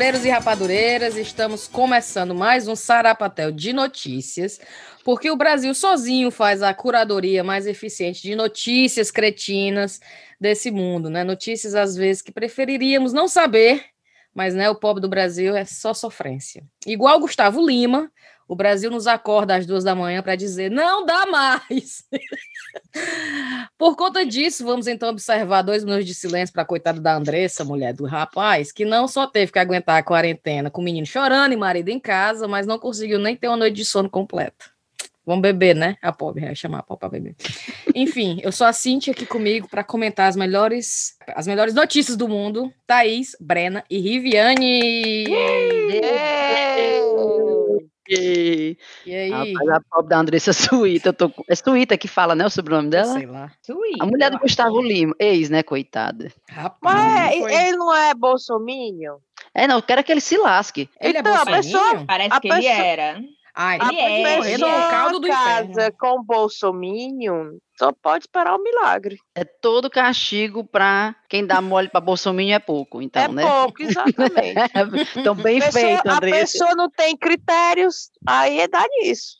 rapadureiros e rapadureiras, estamos começando mais um Sarapatel de notícias, porque o Brasil sozinho faz a curadoria mais eficiente de notícias cretinas desse mundo, né? Notícias às vezes que preferiríamos não saber, mas né, o pobre do Brasil é só sofrência. Igual Gustavo Lima, o Brasil nos acorda às duas da manhã para dizer não dá mais. Por conta disso, vamos então observar dois minutos de silêncio para a coitada da Andressa, mulher do rapaz, que não só teve que aguentar a quarentena com o menino chorando e marido em casa, mas não conseguiu nem ter uma noite de sono completa. Vamos beber, né? A pobre, vai chamar a pobre para beber. Enfim, eu sou a Cintia aqui comigo para comentar as melhores, as melhores notícias do mundo. Thaís, Brena e Riviane. E, e aí? Rapaz, a pobre da Andressa Suíta. Tô... É Suíta que fala, né? O sobrenome dela? Sei lá. Suíta. A mulher do Gustavo Lima. Ex, né? Coitada. Rapaz. Mas foi... ele não é bolsominion? É, não. Eu quero que ele se lasque. Ele é então, é bolsominion? Parece a que pessoa... ele era. Ah, ele é. Ele é. caldo do casa inferno. com bolsominion só pode esperar o um milagre. É todo castigo para quem dá mole para Bolsonaro é pouco, então, é né? É pouco, exatamente. então, bem pessoa, feito, André. A pessoa não tem critérios, aí é dar nisso.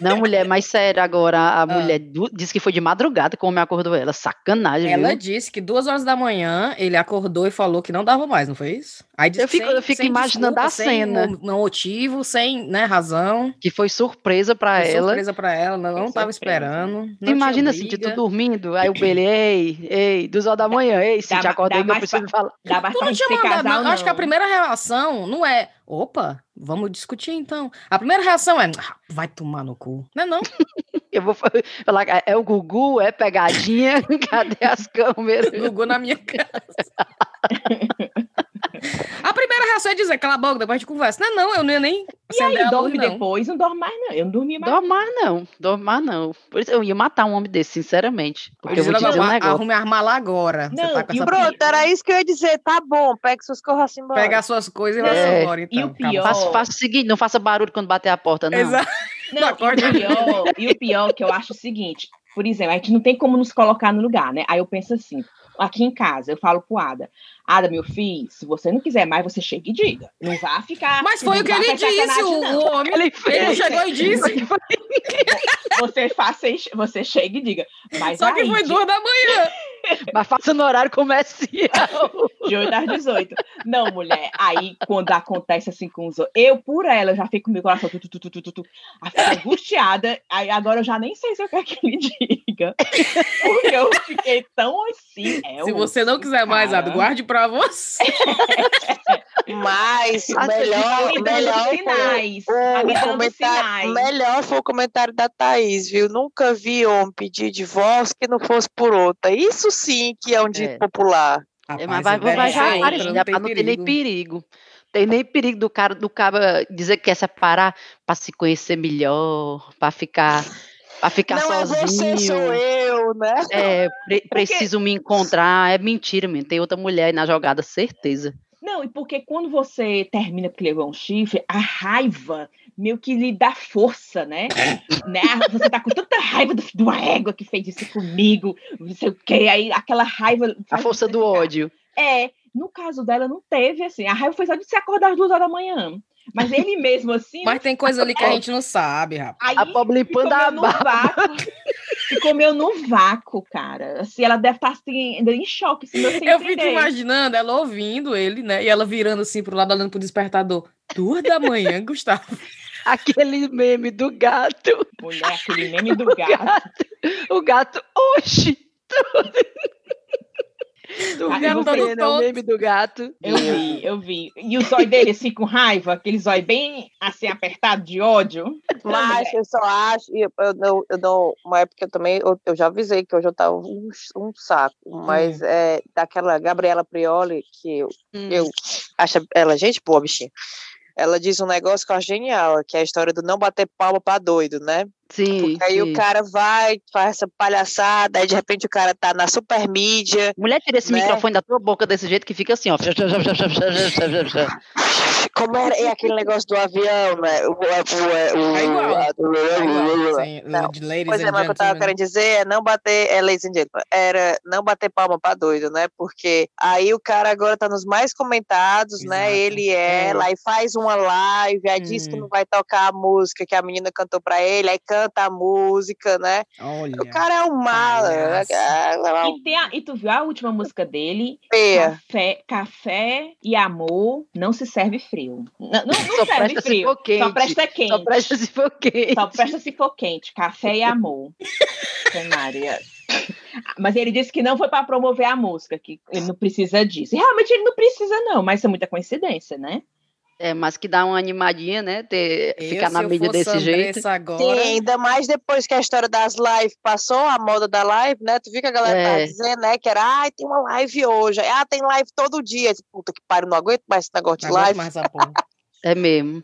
Não, mulher, mas sério, agora a ah. mulher disse que foi de madrugada como acordou ela. Sacanagem, Ela viu? disse que duas horas da manhã ele acordou e falou que não dava mais, não foi isso? Aí disse, eu fico, sem, eu fico imaginando desculpa, a cena. Sem motivo, sem né, razão. Que foi surpresa para ela. Surpresa para ela, não, não tava esperando. Não imagina assim, tu dormindo, aí o Bele, ei, ei, duas horas da manhã, ei, se te acordei que eu preciso pra, falar. Dá mais tu pra gente casal, não. Acho que a primeira reação não é, opa, vamos discutir então. A primeira reação é, ah, vai tomar no cu. Não é não? eu vou falar, é o Gugu, é pegadinha, cadê as câmeras? Gugu na minha casa. A primeira reação é dizer, cala a boca, depois a gente conversa. Não, não, eu não ia nem. E aí, dorme luz, depois, não dorme mais, não. Eu não dormia mais. Dorme mais, não. Dorme mais, não. Por isso eu ia matar um homem desse, sinceramente. Porque eu, eu vou te dizer um negócio. Arrume armar lá agora. Não, tá e pronto, era isso que eu ia dizer. Tá bom, pega suas coisas assim embora. Pega as suas coisas e vai é. embora, então. E o pior... Faça, faça o seguinte, não faça barulho quando bater a porta, não. Exato. Não, e, o pior, e o pior que eu acho o seguinte, por exemplo, a gente não tem como nos colocar no lugar, né? Aí eu penso assim, aqui em casa, eu falo pro Ada, Ada, meu filho, se você não quiser mais, você chega e diga. Não vá ficar. Mas foi o que ele disse, o, o homem. Ele, ele chegou e disse. você faça, você chega e diga. Mas Só que foi duas da manhã. Mas faça no horário comercial. De 8 às 18. Não, mulher. Aí, quando acontece assim com os outros, eu, por ela, já fico com meu coração tu, tu, tu, tu, tu, tu, angustiada. Aí agora eu já nem sei se eu quero que ele diga. Porque eu fiquei tão assim. É se você não quiser mais, Ado, guarde pra você. Mas melhor, melhor, sinais, foi, o comentário, melhor foi o comentário da Thaís, viu? Nunca vi homem pedir divórcio que não fosse por outra. Isso sim que é um dito é. popular. Rapaz, mas vai, vai, vai já aparecer, não, não tem nem perigo. Tem nem perigo do cara do cara dizer que quer separar para se conhecer melhor, para ficar para ficar não sozinho. Não é você, sou eu, né? É, pre porque... preciso me encontrar. É mentira, menino. Tem outra mulher aí na jogada, certeza. Não, e porque quando você termina porque levou um chifre, a raiva meio que lhe dá força, né? né? Você tá com tanta raiva do, do égua que fez isso comigo, não sei o quê, aí aquela raiva. A força do ódio. É, no caso dela não teve, assim, a raiva foi só de se acordar às duas horas da manhã. Mas ele mesmo assim. Mas tem coisa ali que a gente não sabe, rapaz. Aí, a pobre limpando Ficou meio no vácuo, cara. Assim, ela deve estar tá, assim, em choque. Assim, eu fico imaginando ela ouvindo ele, né? E ela virando assim pro lado, olhando pro despertador. Duas da manhã, Gustavo. Aquele meme do gato. Mulher, aquele meme do gato. gato. O gato, oxi! Do ah, gato todo né? O meme do gato. Eu vi, eu vi. E o zóio dele, assim, com raiva, aquele zóio bem, assim, apertado de ódio. Mas eu só acho, eu, eu, eu dou uma época eu também, eu, eu já avisei que hoje eu tava um, um saco, mas hum. é daquela Gabriela Prioli, que eu, hum. eu acho ela gente boa, bichinha ela diz um negócio que eu acho genial, que é a história do não bater palma para doido, né? Sim. Porque aí sim. o cara vai, faz essa palhaçada, aí de repente o cara tá na super mídia. Mulher, tira esse né? microfone da tua boca desse jeito que fica assim, ó. Como era é aquele negócio do avião, né? O, o, o, É igual. É Não, de ladies Pois é, mas o que eu tava querendo dizer é não bater, é ladies and gentlemen, era não bater palma pra doido, né? Porque aí o cara agora tá nos mais comentados, né? Exato. Ele é, É. lá e faz uma live, aí diz que Hum. não vai tocar a música que a menina cantou pra ele, aí canta a música, né? Olha. O cara é um mala, né? palhaço. É E, tem a- e tu viu a última música dele? Café, café e amor não se serve frio. Não, não, não serve presta se frio. for quente. Só presta quente. Só presta se for quente. Só presta se for quente. Café e amor. Maria. Mas ele disse que não foi para promover a música, que ele não precisa disso. E realmente ele não precisa, não, mas isso é muita coincidência, né? É, mas que dá uma animadinha, né? Ter, Eu, ficar na mídia desse jeito. Agora. Sim, ainda mais depois que a história das lives passou, a moda da live, né? Tu viu que a galera É. tava dizendo, né? Que era, ai, tem uma live hoje. Ah, tem live todo dia. Disse, Puta que pariu, não aguento mais esse negócio de live. mais porra. É mesmo.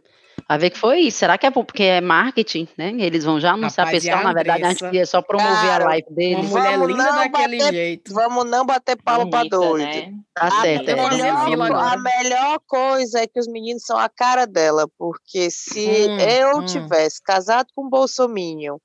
A ver que foi isso. Será que é porque é marketing, né? Eles vão já anunciar Rapaz, pessoal, a na verdade, a gente Andressa? queria só promover Cara, a live Uma deles. mulher Vamos linda não daquele bater- jeito. Vamos não bater palma pra doido. né? Tá A, certo. é. melhor, agora. a melhor coisa é que os meninos são a cara dela, porque se Hum, eu hum. tivesse casado com um bolsominion,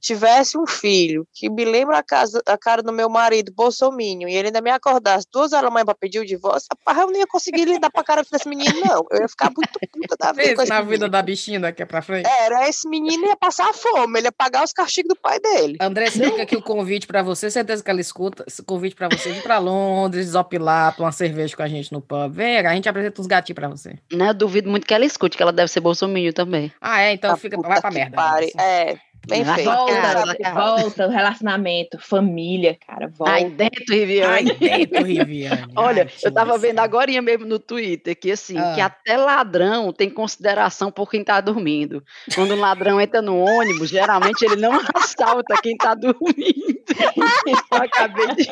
tivesse um filho que me lembra a, casa, a cara do meu marido, bolsominion, e ele ainda me acordasse duas horas da manhã pra pedir o divórcio, rapaz, eu não ia conseguir lidar pra cara desse menino, não. Eu ia ficar muito puta da vida esse na vida menino. da bichinha daqui pra frente. Era, esse menino ia passar fome, ele ia pagar os castigos do pai dele. André, fica aqui o convite pra você, certeza que ela escuta. Esse convite pra você ir pra Londres, desopilar, tomar uma cerveja com a gente no pub. Vem, a gente apresenta uns gatinhos pra você. Né? Eu duvido muito que ela escute, que ela deve ser bolsominion também. Ah, é? Então Ah, fica, puta vai pra merda. pare. É, bem Vai feito. Volta, cara, que volta, o relacionamento, família, cara, volta. Ai, dentro, Riviane. Ai, dentro, Riviane. Olha, Ai, eu tava vendo agora mesmo no Twitter que assim, que Ah. até ladrão tem consideração por quem tá dormindo. Quando um ladrão entra no ônibus, geralmente ele não assalta quem tá dormindo. Eu acabei de...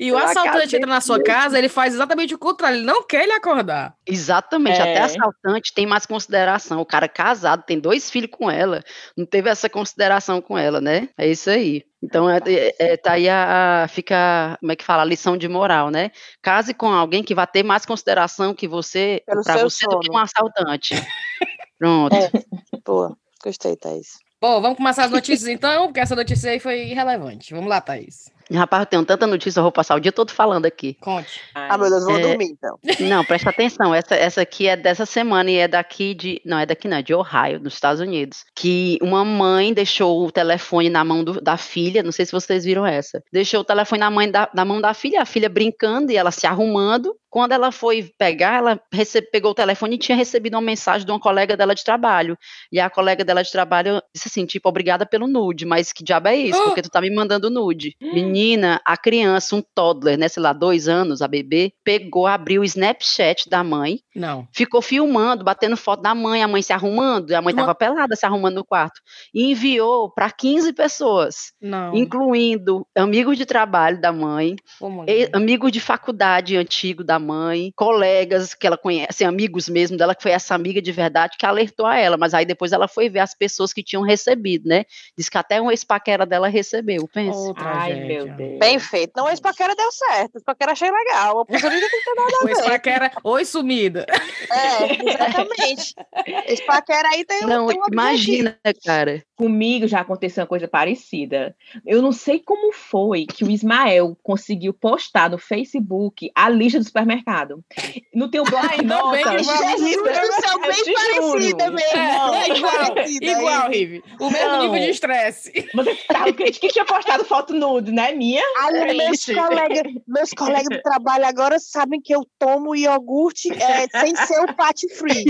E o Eu assaltante entra na sua de- casa, ele faz exatamente o contrário, ele não quer ele acordar. Exatamente, até É. assaltante tem mais consideração. O cara é casado, tem dois filhos com ela, não teve essa consideração com ela, né? É isso aí. Então, é, é- é- tá aí a, a- fica, como é que fala, a lição de moral, né? Case com alguém que vai ter mais consideração que você, para você do que sono. um assaltante. Pronto. É. Pô, gostei, Thaís. Bom, vamos começar as notícias então, porque essa notícia aí foi irrelevante. Vamos lá, Thaís. Rapaz, eu tenho tanta notícia, eu vou passar o dia todo falando aqui. Conte. Ah, meu Deus, vou É. dormir então. Não, presta atenção. Essa, essa aqui é dessa semana e é daqui de. Não, é daqui não, é de Ohio, nos Estados Unidos. Que uma mãe deixou o telefone na mão do- da filha. Não sei se vocês viram essa. Deixou o telefone na, mãe da, na mão da filha, a filha brincando e ela se arrumando. Quando ela foi pegar, ela rece- pegou o telefone e tinha recebido uma mensagem de uma colega dela de trabalho. E a colega dela de trabalho disse assim: tipo, obrigada pelo nude, mas que diabo é isso? Porque tu tá me mandando nude. Menina, a criança, um toddler, né, sei lá, dois anos, a bebê, pegou, abriu o Snapchat da mãe, Não. ficou filmando, batendo foto da mãe, a mãe se arrumando, e a mãe Uma- tava pelada se arrumando no quarto, e enviou para 15 pessoas, Não. incluindo amigos de trabalho da mãe, assim? amigos de faculdade antigo da mãe, colegas que ela conhece, assim, amigos mesmo dela, que foi essa amiga de verdade que alertou a ela, mas aí depois ela foi ver as pessoas que tinham recebido, né? Diz que até um ex-paquera dela recebeu, pensa. Ai, meu Deus. Bem feito. Não, esse paquera deu certo. Esse paquera achei legal. A pulseirinha não tem que ter nada O a ver. ex-paquera, oi sumida. É, exatamente. Esse paquera aí tem, um- Não, tem um imagina, cara. Comigo já aconteceu uma coisa parecida. Eu não sei como foi que o Ismael conseguiu postar no Facebook a lista do supermercado. No teu blind Ainda bem que notas. Jesus do céu, Eu bem parecida juro. mesmo. É, igual, parecida, igual, hein? Rive. O mesmo Não. nível de estresse. Você tava crente que tinha postado foto nude, né? Minha? Aí, meus colegas, meus colegas do trabalho agora sabem que eu tomo iogurte é, sem ser o pat free.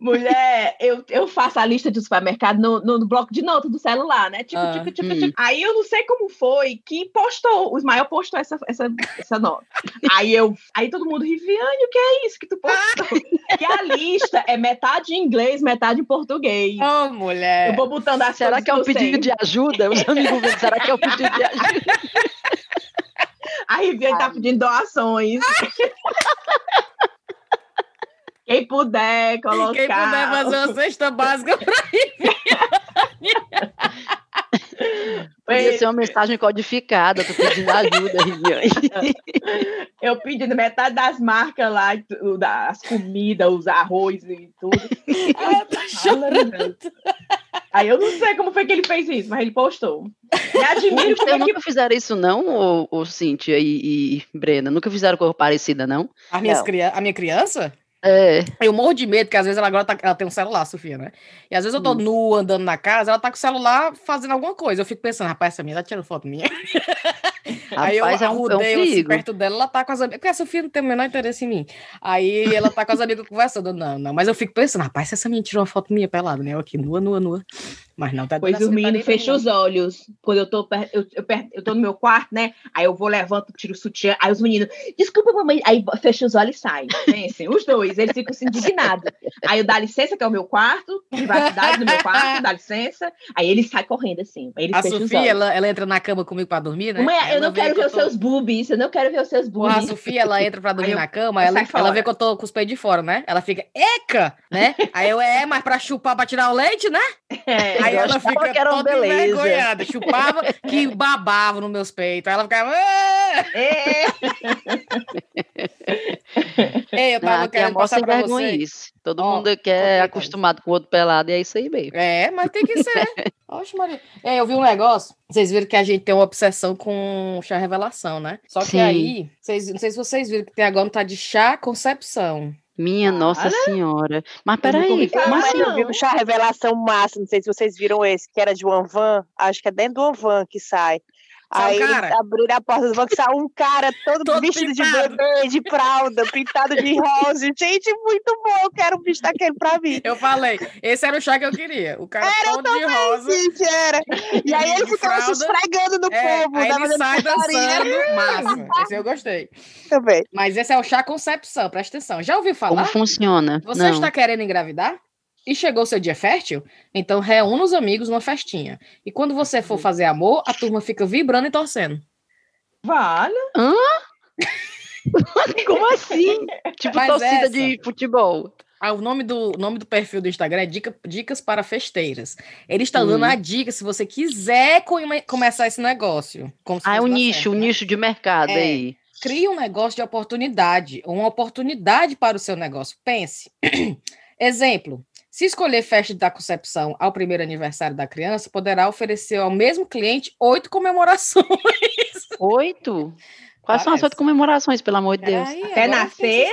Mulher, eu, eu faço a lista de supermercado no, no, no bloco de notas do celular, né? Tipo, Ah, tipo, tipo, hum. tipo. Aí eu não sei como foi que postou, o Ismael postou essa, essa, essa nota. Aí eu, aí todo mundo, Riviane, o que é isso que tu postou? E a lista é metade em inglês, metade em português. Ô, mulher. Eu vou botando as Será coisas que é um pedido de ajuda? Os amigos vendo, será que é um pedido de ajuda? A Riviane tá pedindo doações. Quem puder colocar. Quem puder fazer uma cesta básica pra Riviane. Podia ser uma mensagem codificada, tô pedindo ajuda, Riviane. Eu pedindo metade das marcas lá, das comidas, os arroz e tudo. Ah, eu tô chorando. Aí eu não sei como foi que ele fez isso, mas ele postou. Me admiro como é que nunca fizeram isso, não, ô, ô Cíntia e, e Brena? Nunca fizeram coisa parecida, não? As minhas Não. cria- A minha criança? É. Eu morro de medo, porque às vezes ela agora tá- ela tem um celular, Sofia, né? E às vezes eu tô nua andando na casa, ela tá com o celular fazendo alguma coisa. Eu fico pensando, rapaz, essa menina tá tirando foto minha. Aí eu Rapaz, é um, é arrudei assim, perto dela, ela tá com as amigas. Porque a Sofia não tem o menor interesse em mim. Aí ela tá com as amigas conversando. Não, não. Mas eu fico pensando, rapaz, se essa menina tirou uma foto minha pelada, né? Eu aqui, nua, nua, nua. Mas não, tá Pois o menino fecha os olhos. Quando eu tô, eu, eu, eu tô no meu quarto, né? Aí eu vou, levanto, tiro o sutiã. Aí os meninos, desculpa, mamãe. Aí fecha os olhos e sai. Pensem, os dois, eles ficam assim, indignados. Aí eu dá licença, que é o meu quarto, privacidade no meu quarto, dá licença. Aí ele sai correndo assim. Aí ele A Sofia, ela, ela entra na cama comigo pra dormir, né? Mãe, Aí eu ela não quero que ver eu os tô- seus boobies, eu não quero ver os seus Porra, a boobies. Sofia, ela entra pra dormir eu- na cama, eu ela, ela vê que eu tô com os peitos de fora, né? Ela fica, eca, né? Aí eu, é, mas pra chupar, pra tirar o leite, né? É, Aí ela fica que era toda beleza. envergonhada, chupava que babava nos meus peitos. Aí ela ficava, "Ah!" é, Ei, eu tava Ah, querendo passar pra você. vergonhice. Todo Ó, mundo que é acostumado com o outro pelado, e é isso aí mesmo. É, mas tem que ser. Oxe, Maria. É, eu vi um negócio. Vocês viram que a gente tem uma obsessão com chá revelação, né? Só que Sim. aí, vocês, não sei se vocês viram que tem agora um tá de chá concepção. Minha Nossa. Senhora. Mas peraí, como Mas assim? eu vi um chá revelação massa, não sei se vocês viram esse, que era de uma van, acho que é dentro de uma van que sai. Um Aí abriram a porta do van que sai um cara todo, Todo vestido pintado. de bebê, de fralda, pintado de rosa. Gente, muito bom, eu quero um bicho daquele pra mim. Eu falei, esse era o chá que eu queria. O cara todo de rosa. Gente, era. E aí ele ficava se esfregando no É, povo, aí ele sai dançando. Massa. Esse eu gostei. também. Mas esse é o chá concepção, presta atenção. Já ouviu Como falar? funciona? Você Não. está querendo engravidar? E chegou o seu dia fértil? Então reúna os amigos numa festinha. E quando você for fazer amor, a turma fica vibrando e torcendo. vale. Como assim? Tipo Mas torcida essa- de futebol. Ah, o nome do, o nome do perfil do Instagram é Dica- Dicas para Festeiras. Ele está dando Hum. a dica se você quiser come- começar esse negócio. Ah, é um nicho, certo, um né? nicho de mercado É. aí. Crie um negócio de oportunidade, uma oportunidade para o seu negócio. Pense. Exemplo: se escolher festa da concepção ao primeiro aniversário da criança, poderá oferecer ao mesmo cliente oito comemorações. Oito? Quais são as Parece. oito comemorações, pelo amor de Deus? Peraí, Até nascer?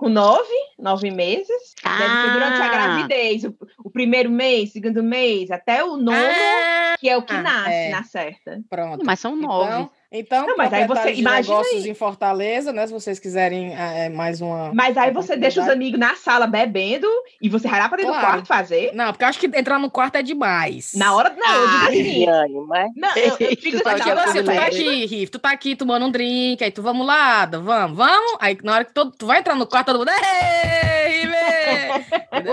Com nove, nove meses. Deve ser durante a Ah. gravidez. O, o primeiro mês, segundo mês, até o nono, Ah, que é o que ah, nasce é. na certa. pronto. Mas são nove. Então, então Não, mas aí você imagina negócios aí. em Fortaleza, né? Se vocês quiserem é, mais uma. Mas aí você deixa os amigos na sala bebendo e você vai lá para dentro Claro. do quarto fazer. Não, porque eu acho que entrar no quarto é demais. Na hora. Não, eu digo Ah, assim. Mas Não, eu, eu digo é assim, assim, tu tá aqui, Riff, tu tá aqui tomando um drink, aí tu vamos lá, vamos, vamos. Aí na hora que todo, tu vai entrar no quarto, todo mundo!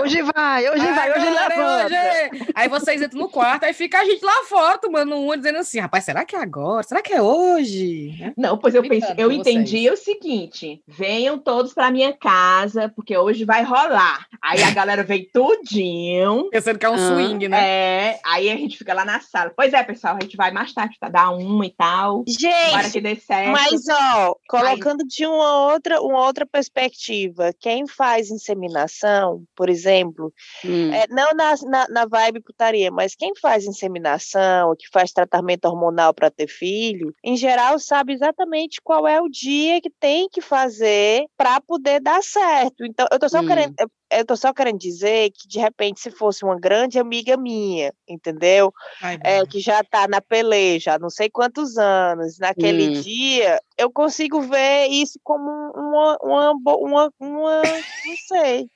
Hoje vai, hoje vai, hoje é levanta. hoje. Aí vocês entram no quarto, aí fica a gente lá fora tomando um, dizendo assim, rapaz, será que é agora? Será que é hoje? Né? Não, pois eu pensei, eu entendi o seguinte: venham todos para minha casa, porque hoje vai rolar. Aí a galera vem tudinho. Pensando que é um Ah, swing, né? É, aí a gente fica lá na sala. Pois é, pessoal, a gente vai mais tarde para dar uma e tal. Para Gente, que dê certo. Mas, ó, colocando de uma outra, uma outra perspectiva, quem faz inseminação, por exemplo, Hum. é, não na, na, na vibe putaria, mas quem faz inseminação, que faz tratamento hormonal para ter filho, em geral sabe exatamente qual é o dia que tem que fazer para poder dar certo. Então, eu tô só Hum. querendo. eu- Eu tô só querendo dizer que, de repente, se fosse uma grande amiga minha, entendeu? Ai, é, que já está na peleja há não sei quantos anos, naquele Hum. dia, eu consigo ver isso como uma, uma, uma, uma não sei.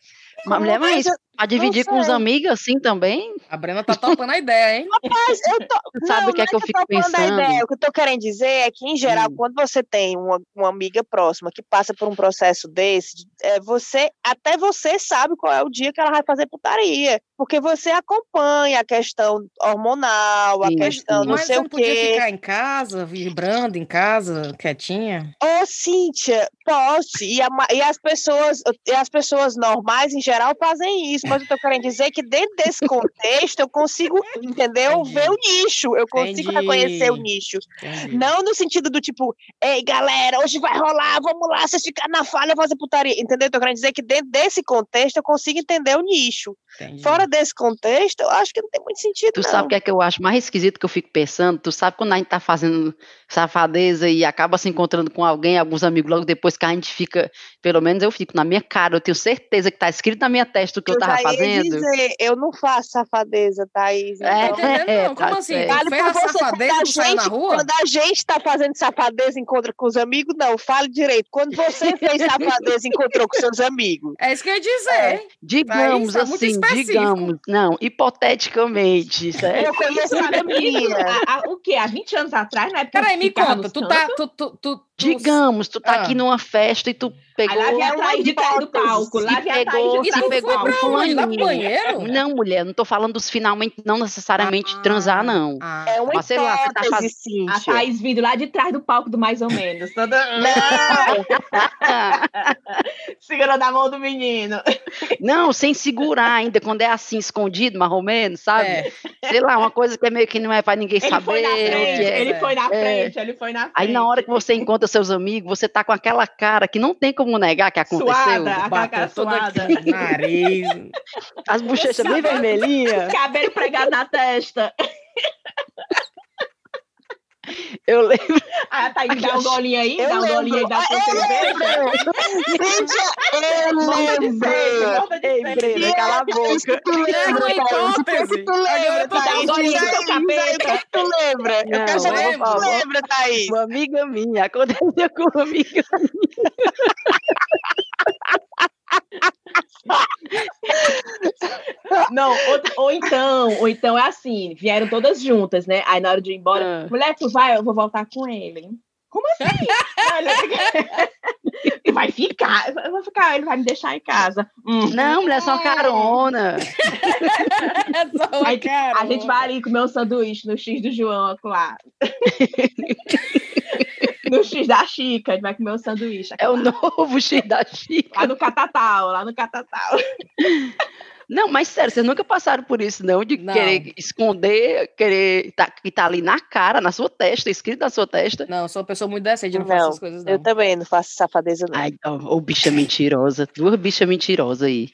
Como mulher, uma pra dividir com os amigos assim também? A Brena tá topando a ideia, hein? Mas eu tô, Sabe não, o que é não que eu tô fico pensando? ideia. O que eu tô querendo dizer é que, em geral, Hum. quando você tem uma, uma amiga próxima que passa por um processo desse, é, você até você sabe qual é o dia que ela vai fazer putaria. Porque você acompanha a questão hormonal, a Sim, questão sim. não Mas sei você não o podia quê. ficar em casa, vibrando em casa, quietinha? Ô, Cíntia, posso. E, a e as pessoas, e as pessoas normais, em geral, fazem isso. Mas eu tô querendo dizer que dentro desse contexto eu consigo, entendeu? Entendi. Ver o nicho, eu consigo Entendi. reconhecer o nicho. Entendi. Não no sentido do tipo, ei, galera, hoje vai rolar, vamos lá, vocês ficarem na falha, fazer putaria. Entendeu? Eu tô querendo dizer que dentro desse contexto eu consigo entender o nicho. Entendi. Fora desse contexto, eu acho que não tem muito sentido. Tu não. sabe o que é que eu acho mais esquisito que eu fico pensando? Tu sabe quando a gente tá fazendo safadeza e acaba se encontrando com alguém, alguns amigos, logo depois que a gente fica, pelo menos eu fico na minha cara, eu tenho certeza que tá escrito na minha testa o que eu, tava fazendo. dizer, eu não faço safadeza, Thaís. É, então- Tá entendendo? Não, tá como assim? certo. Tu Fale a por você, safadeza quando e tu saiu na gente- rua? Quando a gente tá fazendo safadeza e encontra com os amigos, não, fale direito. Quando você fez safadeza e encontrou com seus amigos. É isso que eu ia dizer. Digamos tá muito assim, específico. digamos, não, hipoteticamente, certo? Eu conheço a minha. A- a- o quê? Há 20 anos atrás, na época Peraí, me conta. Tu tá. Tu, tu, tu- Digamos, tu tá Ah. aqui numa festa e tu pegou. Aí lá vem a Thaís de trás do palco. Lá vem pegou- de E trás tu do pegou pro fulaninho. banheiro? Não, mulher, não tô falando dos finalmente, não necessariamente Ah, transar, não. ah. É uma Mas sei lá, você tá fazendo- A. Thaís vindo lá de trás do palco do mais ou menos. Toda... Não, Segurando a mão do menino. Não, sem segurar ainda, quando é assim, escondido, mais ou menos, sabe? É. Sei lá, uma coisa que é meio que não é pra ninguém Ele saber. foi na frente, é. ele foi na É. frente, ele foi na frente. Aí na hora que você encontra seus amigos, você tá com aquela cara que não tem como negar que aconteceu. Suada, aquela cara suada. aqui, nariz. As bochechas bem vermelhinhas. Cabelo pregado na testa. Eu lembro. Aí a Thaís dá um golinho aí, eu dá um golinho aí lembro. da sua cerveja. Eu lembro. Ei, cala a boca. Tu lembra, hipótese. tu lembra, tu Thaís? um é que tu lembra? Eu quero saber lembro. tu lembra, Thaís. Uma amiga minha, aconteceu com uma amiga. Não, outro- ou então, ou então é assim, vieram todas juntas, né? Aí na hora de ir embora, Ah. mulher, tu vai, eu vou voltar com ele. Como assim? Olha, e vai ficar, eu vou ficar, ele vai me deixar em casa. Hum. Não, mulher, só uma carona. É só Aí, cara. A gente vai ali comer um sanduíche no X do João, lá. no X da Chica, a gente vai comer um sanduíche. É o novo X da Chica. Lá no Catatal, lá no Catatal. Não, mas sério, vocês nunca passaram por isso, não? De Não. querer esconder, querer tá, que tá ali na cara, na sua testa, escrito na sua testa. Não, eu sou uma pessoa muito decente, eu não, faço Não, essas coisas, não. Eu também não faço safadeza, não. Ai, ô ô, bicha mentirosa. Duas bichas mentirosas aí.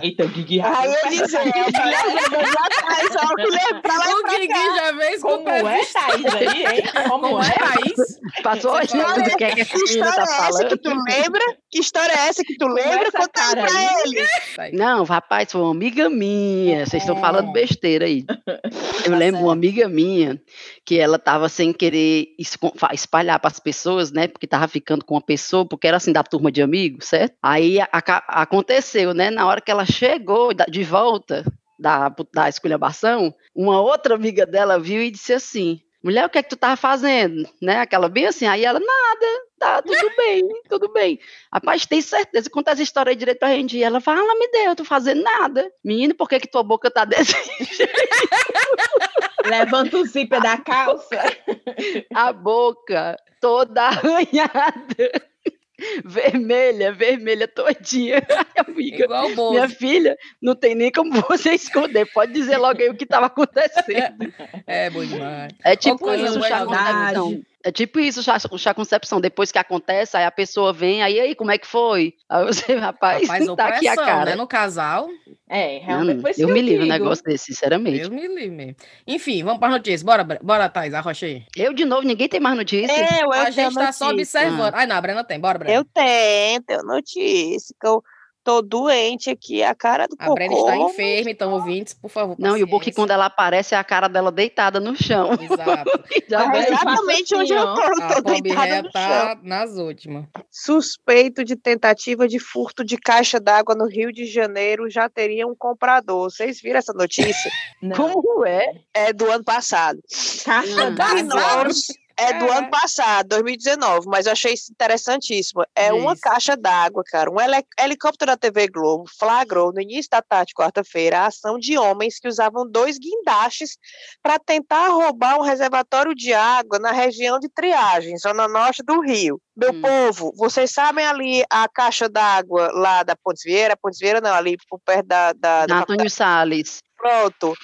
Eita, o Gui Aí eu dizer, é o Guilherme já atrás, ó, o Guilherme pra lá e O Guigui já veio com Como é, Thaís, aí, hein? Como, Como é, é? Thaís? Passou fala- do que, é que a Que menina história tá é essa que tu lembra? Que história é essa que tu lembra? essa Conta pra aí. ele. Não, rapaz, foi uma amiga minha. Vocês estão falando É. besteira aí. Eu Tá lembro uma amiga minha que ela tava sem querer espalhar para as pessoas, né? Porque tava ficando com uma pessoa, porque era assim da turma de amigos, certo? Aí aconteceu, né? Na hora que ela chegou da- de volta da, da esculhambação, uma outra amiga dela viu e disse assim: Mulher, o que é que tu tava fazendo? Né? Aquela bem assim, aí ela, nada, tá, tudo bem, tudo bem. Rapaz, tem certeza, conta essa história aí direito pra gente. E ela fala, me deu, eu tô fazendo nada. Menino, por que que tua boca tá desse Levanta o zíper da calça. a boca toda arranhada, vermelha, vermelha todinha. Amiga, minha filha, não tem nem como você esconder. Pode dizer logo aí o que estava acontecendo. É, bom demais. É tipo isso, o boa chá de concepção. É tipo isso, o chá, o chá concepção. Depois que acontece, aí a pessoa vem, aí, aí, como é que foi? Aí você, rapaz, Rapaz, tá aqui a cara. né? No casal, É, realmente foi isso eu me eu livro um negócio desse, sinceramente. Deus me livre mesmo. Enfim, vamos para as notícias. Bora, bora, Thais, arrocha aí. Eu, de novo, ninguém tem mais notícia. Eu, eu a gente tá só observando. Ai, não, a Brena tem. Bora, Brena. Eu tenho, tenho notícia. Que eu tô doente aqui, a cara do A Brena está cocô. enferma, então, ouvintes, por favor. Não, e o paciência. quando ela aparece é a cara dela deitada no chão. Exato. Já É exatamente onde eu tô, A tô Bob deitada no chão. tá nas últimas. Suspeito de tentativa de furto de caixa d'água no Rio de Janeiro já teria um comprador. Vocês viram essa notícia? Não. Como é? É do ano passado. Caixa d'água. É do ano passado, 2019, mas eu achei isso interessantíssimo. É uma Isso. caixa d'água, cara. Um heli- helicóptero da TV Globo flagrou no início da tarde, quarta-feira, a ação de homens que usavam dois guindastes para tentar roubar um reservatório de água na região de Triagem, zona norte do Rio. Meu Hum. povo, vocês sabem ali a caixa d'água lá da Pontes Vieira? Pontes Vieira não, ali por perto da, da, da Antônio Salles, Pronto.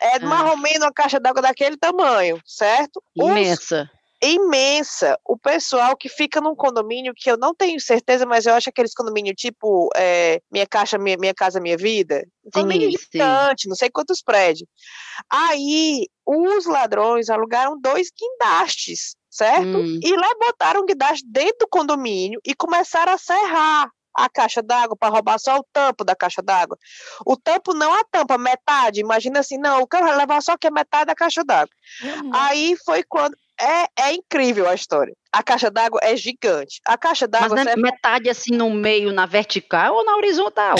É Ah. mais ou menos uma caixa d'água daquele tamanho, certo? Os- imensa. imensa. O pessoal que fica num condomínio que eu não tenho certeza, mas eu acho aqueles condomínio tipo é, Minha Caixa, minha, minha Casa Minha Vida. Um condomínio gigante, não sei quantos prédios. Aí, os ladrões alugaram dois guindastes, certo? Hum. E lá botaram o guindaste dentro do condomínio e começaram a serrar a caixa d'água para roubar só o tampo da caixa d'água. O tampo não a tampa, metade. Imagina assim, não, o cara vai levar só que é metade da caixa d'água. Aí foi quando. É, é incrível a história. A caixa d'água é gigante. A caixa Mas d'água é serve metade assim no meio, na vertical ou na horizontal?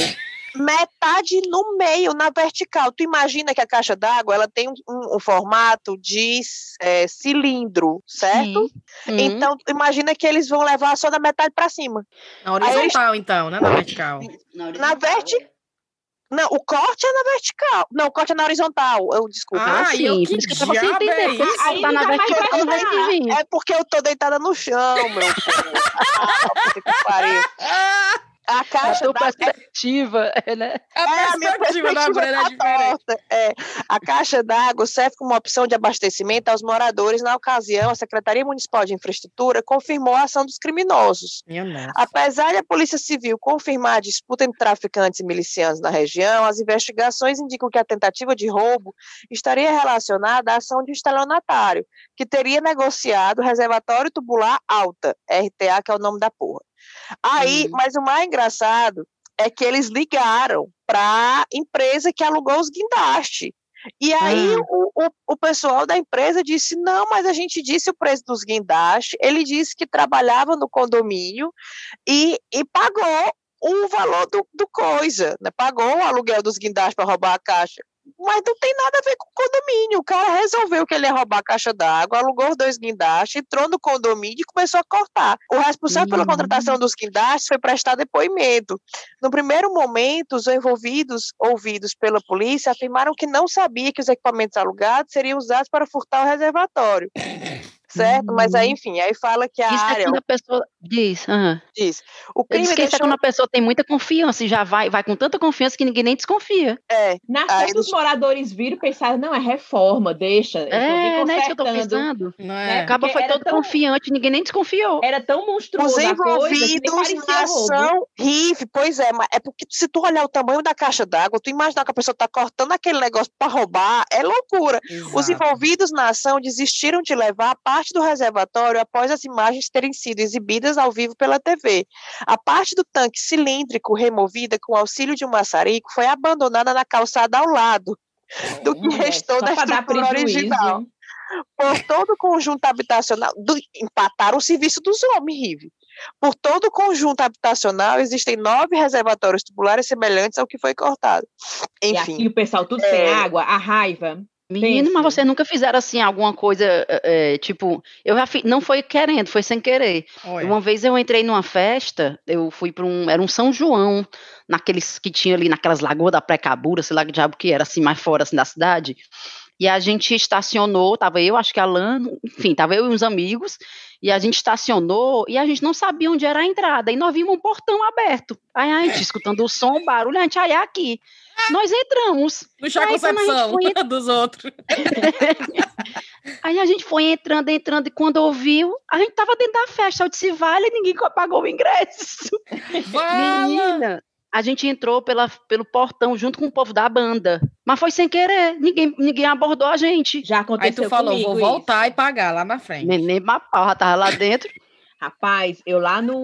Metade no meio, na vertical. Tu imagina que a caixa d'água ela tem um, um- um formato de é, cilindro, certo? Sim. Hum. Então, imagina que eles vão levar só da metade para cima. Na horizontal, então, né? Na vertical. Na vertical. Não, o corte é na vertical. Não, o corte é na horizontal. Eu desculpa. Ah, e eu que por isso que pra você diabo é entender. isso? Porque Aí tá na vertical, não vai vir. É porque eu tô deitada no chão, meu povo. Ah, que pariu. A caixa d'água perspectiva, né? A É, a minha perspectiva da é tá diferente. torta. É, a caixa d'água serve como opção de abastecimento aos moradores. Na ocasião, a Secretaria Municipal de Infraestrutura confirmou a ação dos criminosos. Apesar de a Polícia Civil confirmar a disputa entre traficantes e milicianos na região, as investigações indicam que a tentativa de roubo estaria relacionada à ação de um estelionatário, que teria negociado o reservatório tubular alta, RTA, que é o nome da porra. Aí, Hum. mas o mais engraçado é que eles ligaram para a empresa que alugou os guindastes. E aí Ah. o, o, o pessoal da empresa disse, não, mas a gente disse o preço dos guindastes, ele disse que trabalhava no condomínio e, e pagou o valor do, do coisa, né? pagou o aluguel dos guindastes para roubar a caixa. Mas não tem nada a ver com o condomínio. O cara resolveu que ele ia roubar a caixa d'água, alugou os dois guindastes, entrou no condomínio e começou a cortar. O responsável pela Hum. contratação dos guindastes foi prestar depoimento. No primeiro momento, os envolvidos, ouvidos pela polícia, afirmaram que não sabia que os equipamentos alugados seriam usados para furtar o reservatório. Certo? Mas aí, enfim, aí fala que a Isso é área quando a pessoa diz. aham. diz. O crime disse que isso é deixou... quando a pessoa tem muita confiança e já vai, vai com tanta confiança que ninguém nem desconfia. É, Na Aí os moradores viram e pensaram, não, é reforma, deixa. É, não é isso que eu tô pensando. Não né? é? Acaba foi todo tão- confiante, ninguém nem desconfiou. Era tão monstruoso Os a coisa envolvidos na ação RIF, pois é, mas é porque se tu olhar o tamanho da caixa d'água, tu imaginar que a pessoa tá cortando aquele negócio para roubar, é loucura. Os Exato. envolvidos na ação desistiram de levar parte do reservatório após as imagens terem sido exibidas ao vivo pela TV. A parte do tanque cilíndrico removida com auxílio de um maçarico foi abandonada na calçada ao lado do que restou da estrutura original. Por todo o conjunto habitacional, do, empataram o serviço dos homens, Rive. Por todo o conjunto habitacional, existem nove reservatórios tubulares semelhantes ao que foi cortado. E Enfim. aqui o pessoal tudo É. sem água, a raiva. Menino, mas Pense. vocês nunca fizeram assim alguma coisa, é, tipo, eu fiz, não foi querendo, foi sem querer. Olha. Uma vez eu entrei numa festa, eu fui para um, era um São João, naqueles que tinha ali naquelas lagoas da Precabura, sei lá que diabo que era, assim, mais fora assim, da cidade. E a gente estacionou, tava eu, acho que a Lano, enfim, tava eu e uns amigos, e a gente estacionou e a gente não sabia onde era a entrada, e nós vimos um portão aberto. Aí a gente escutando o som, o barulho, a gente, aí é aqui. Nós entramos. Quando a concepção foi- dos outros. Aí a gente foi entrando, entrando, e quando ouviu, a gente tava dentro da festa. Eu disse, vale, ninguém pagou o ingresso. Fala! Menina, a gente entrou pela, pelo portão junto com o povo da banda. Mas foi sem querer, ninguém, ninguém abordou a gente. Já Aí aconteceu tu falou, comigo vou voltar isso. e pagar lá na frente. Nem, nem uma pau, já tava lá dentro. Rapaz, eu lá no,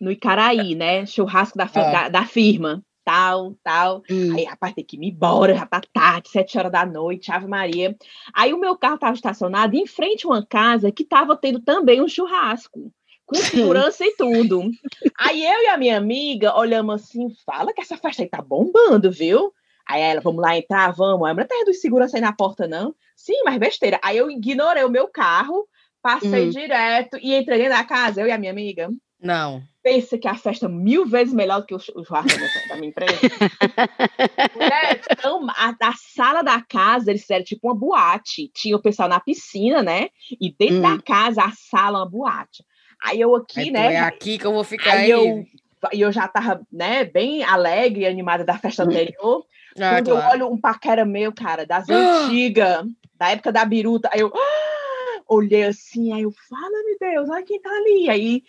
no Icaraí, né? Churrasco da, Ah. da, da firma. Tal, tal. Hum. Aí, rapaz, tem que ir embora, já tá tarde, sete horas da noite, Ave Maria. Aí o meu carro tava estacionado em frente a uma casa que tava tendo também um churrasco. Com segurança e tudo. Aí eu e a minha amiga olhamos assim, fala que essa festa aí tá bombando, viu? Aí ela, vamos lá entrar, vamos. Aí, mas não tem de segurança aí na porta, não? Sim, mas besteira. Aí eu ignorei o meu carro, Passei Hum. direto e entrei dentro da casa, eu e a minha amiga. Não. Pensa que a festa é mil vezes melhor do que o chu- o churrasco da- da minha empresa. Mulher, então, a, a sala da casa, eles fizeram tipo uma boate. Tinha o pessoal na piscina, né? E dentro Hum. da casa, a sala, uma boate. Aí eu aqui, Aí né? é aqui que eu vou ficar Aí aí. eu, e eu já tava, né, bem alegre e animada da festa anterior. Ah, Quando eu claro. olho um paquera meu, cara, das Ah! antigas, da época da biruta, aí eu ah! olhei assim, aí eu, fala-me Deus, olha quem tá ali. Aí,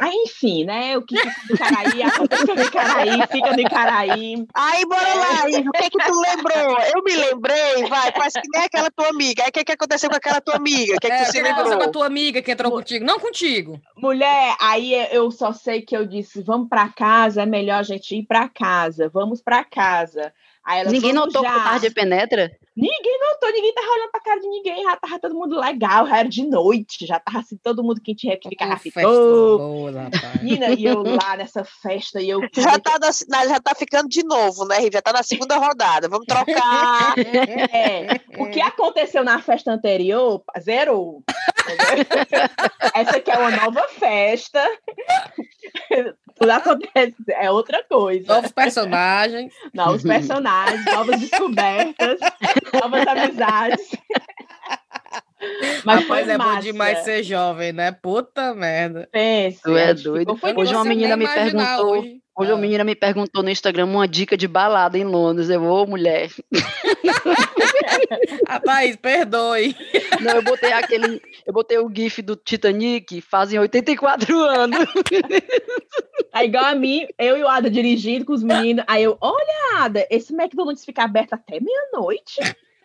aí enfim, né, o que fica no Icaraí, aconteceu no Icaraí, fica no Icaraí. Aí, bora lá, Ivo, o que é que tu lembrou? Eu me lembrei, vai, parece que nem aquela tua amiga. Aí, o que é que aconteceu com aquela tua amiga? O que é que É, tu se com a tua amiga que entrou contigo? Não contigo. Mulher, aí eu só sei que eu disse, vamos pra casa, é melhor a gente ir pra casa, vamos pra casa. Aí ela, Ninguém "Vamos notou que já." o tarde penetra? Ninguém notou, ninguém tava olhando pra cara de ninguém, já tava todo mundo legal, já era de noite, já tava assim, todo mundo que tinha que ficar Uma ficou. festa boa, rapaz. Menina, e eu lá nessa festa, e eu. Já tá, na- já tá ficando de novo, né, Rive? Já tá na segunda rodada. Vamos trocar. É, o que aconteceu na festa anterior, zerou. entendeu? Essa aqui é uma nova festa. Tudo acontece, é outra coisa. Novos personagens. Novos personagens, novas descobertas, novas amizades. Mas Rapaz, é bom demais ser jovem, né? Puta merda. Pense, Tu é a gente doido. Hoje uma menina me perguntou- Hoje, Hoje Ah. uma menina me perguntou no Instagram uma dica de balada em Londres. Eu, ô mulher. Ah, Thaís, perdoe. Não, eu botei aquele. Eu botei o GIF do Titanic, fazem 84 anos. É igual a mim, eu e o Ada dirigindo com os meninos. Aí eu, olha, Ada, esse McDonald's fica aberto até meia-noite.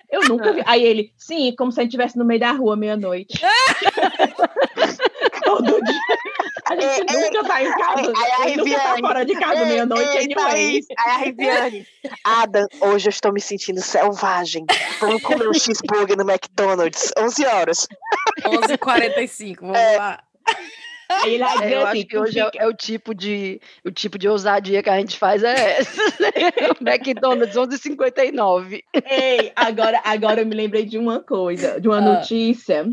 Eu nunca vi. Aí ele, sim, como se a gente estivesse no meio da rua meia-noite. Todo dia. A gente É, nunca tá em casa. aí- aí a nunca tá Riviane, fora de casa Ei, meia-noite ei, anyway. Aí a Riviane. Adam, hoje eu estou me sentindo selvagem. Vamos comer um cheeseburger no McDonald's. 11 horas. 11h45, vamos É. lá. Aí ele É, eu acho que hoje é, fica- é o tipo de o tipo de ousadia que a gente faz é essa. né? O McDonald's 11:59. Ei, agora, agora eu me lembrei de uma coisa, de uma Ah. notícia,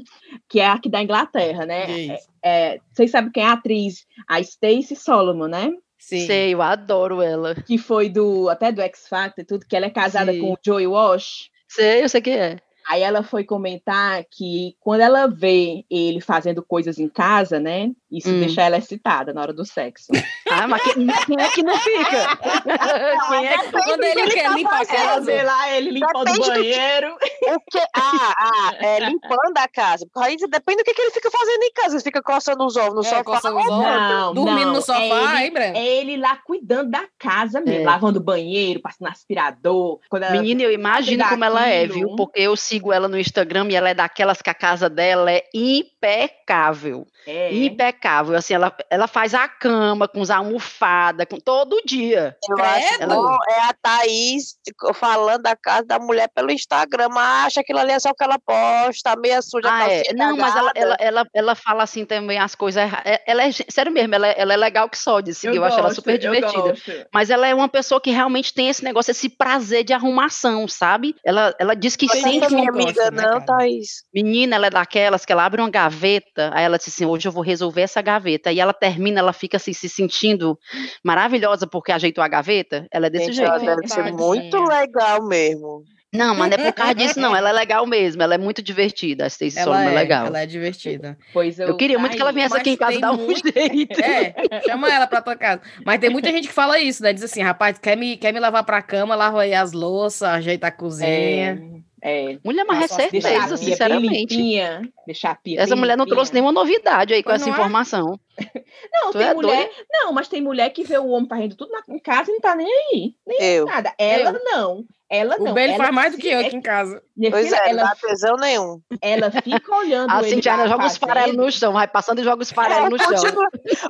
que é aqui da Inglaterra, né? Diz. É, vocês sabem quem é a atriz? A Stacey Solomon, né? Sim. Sei, eu adoro ela. Que foi do até do X Factor e tudo, que ela é casada Sim. com o Joey Walsh. Sei, eu sei quem é. Aí ela foi comentar que quando ela vê ele fazendo coisas em casa, né? Isso Hum. deixa ela excitada na hora do sexo. Ah, mas quem, quem é que não fica? quem é que... Quando ele ele quer tá limpar a casa. Vê lá ele limpando o do que- banheiro. O que? Ah, ah, é limpando a casa. Aí depende do que, que ele fica fazendo em casa. Ele fica coçando os ovos no É, sofá. coçando os ovos. Não, Dormindo não, no sofá, é ele? É ele lá cuidando da casa mesmo, É. lavando o banheiro, passando aspirador. Quando ela- Menina, eu imagino como ela é, viu? Porque eu sigo ela no Instagram e ela é daquelas que a casa dela é impecável. é, Impecável. Assim, ela, ela faz a cama com as almofadas, com todo dia. Eu Credo. bom, é a Thaís falando da casa da mulher pelo Instagram. Mas acha que aquilo ali é só o que ela posta, meia suja. Ah, é. Não, mas ela, ela, ela, ela fala assim também as coisas. é- Ela é, sério mesmo, ela, é- ela é legal que só de seguir. Eu, acho ela gosto, super eu divertida. gosto. Mas ela é uma pessoa que realmente tem esse negócio, esse prazer de arrumação, sabe? Ela, ela diz que sente não é minha uma gosta, amiga, né, não? Thaís. Menina, ela é daquelas que ela abre uma gaveta, aí ela diz assim, hoje eu vou resolver essa gaveta, e ela termina, ela fica assim, se sentindo maravilhosa porque ajeitou a gaveta, ela é desse Gente, jeito. ela deve ser Tadinha. muito legal mesmo. Não, mas não é por causa disso não, ela é legal mesmo, ela é muito divertida, a Stacey Ela Solomon é é, legal. ela é divertida. Pois eu, Eu queria muito que ela viesse aqui em casa dar um muito- jeito. É, chama ela pra tua casa. Mas tem muita gente que fala isso, né? Diz assim, rapaz, quer me, quer me levar pra cama, lava aí as louças, ajeita a cozinha. É, é, Mulher, mas é certeza, sinceramente. limpinha, deixar a pia Essa mulher não trouxe nenhuma novidade aí com Pois essa não é? informação. Não, Tu tem é mulher. Não, mas tem mulher que vê o homem fazendo tudo na, em casa e não tá nem aí. Eu. Nada. Ela não. Ela O não. Ben ela faz mais do que eu aqui em casa. Minha Pois filha, é, não ela, dá tesão nenhum. ela fica olhando A ele Cintiana joga os farelos no chão, vai passando e joga os farelos no Eu chão.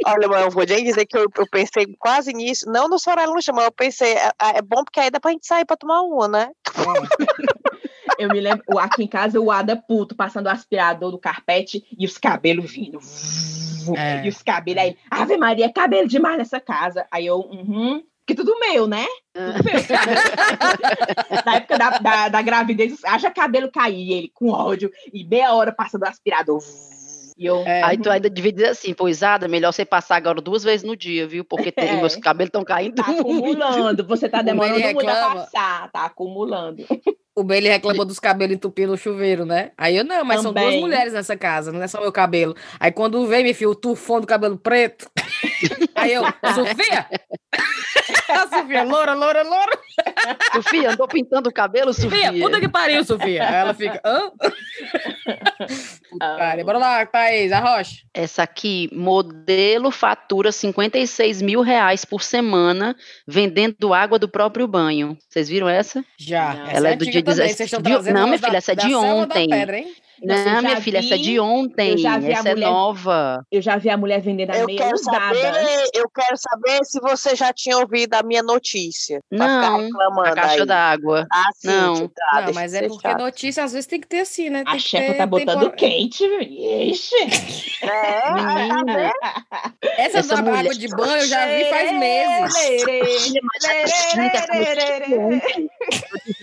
Olha, mas eu vou nem dizer que eu, eu pensei quase nisso. Não no Soraya no chão, mas eu pensei, é, é bom porque aí dá pra gente sair pra tomar uma, né? Eu me lembro, aqui em casa, o Ada puto, passando o aspirador do carpete e os cabelos vindo. É. E os cabelos aí, Ave Maria, é cabelo demais nessa casa. Aí eu, uhum, que tudo meu, né? Tudo meu. Na época da, da, da gravidez, haja cabelo cair, ele com ódio, e meia hora passando o aspirador. E eu, É. Aí tu ainda devia dizer assim, poisada, melhor você passar agora duas vezes no dia, viu? Porque tem, É. meus cabelos estão caindo tá acumulando, você tá demorando muito a passar, tá acumulando. O Bailey reclamou dos cabelos entupidos no chuveiro, né? Aí eu, não, mas são duas Também. mulheres nessa casa, não é só meu cabelo. Aí quando vem, me fio, o tufão do cabelo preto. Aí eu, Sofia! A Sofia, loura, loura, loura. Sofia, andou pintando o cabelo, Sofia? Sofia, puta que pariu, Sofia. Aí ela fica, hã? Putaria. Bora lá, Thaís, a Rocha. Essa aqui, modelo fatura 56 mil reais por semana vendendo água do próprio banho. Vocês viram essa? Já. Não. Essa Ela é é do dia também, 17 Vocês estão de- trazendo Não, minha filha, essa é da de ontem. pedra, hein? Não, eu Não, minha filha, essa é vi- de ontem. vi a Essa é mulher- nova. Eu já vi a mulher vendendo a Eu meia quero usada. saber, eu quero saber se você já tinha ouvido a minha notícia. Não, reclamando A caixa d'água. Ah, sim, Não. tá, Não, mas é porque chato. notícia às vezes tem que ter assim, né? Tem A que chefa ter tá botando tempora- quente, viu? Ixi. É, Menina, Essa, Essa da mulher- água de banho eu já vi faz meses. mas é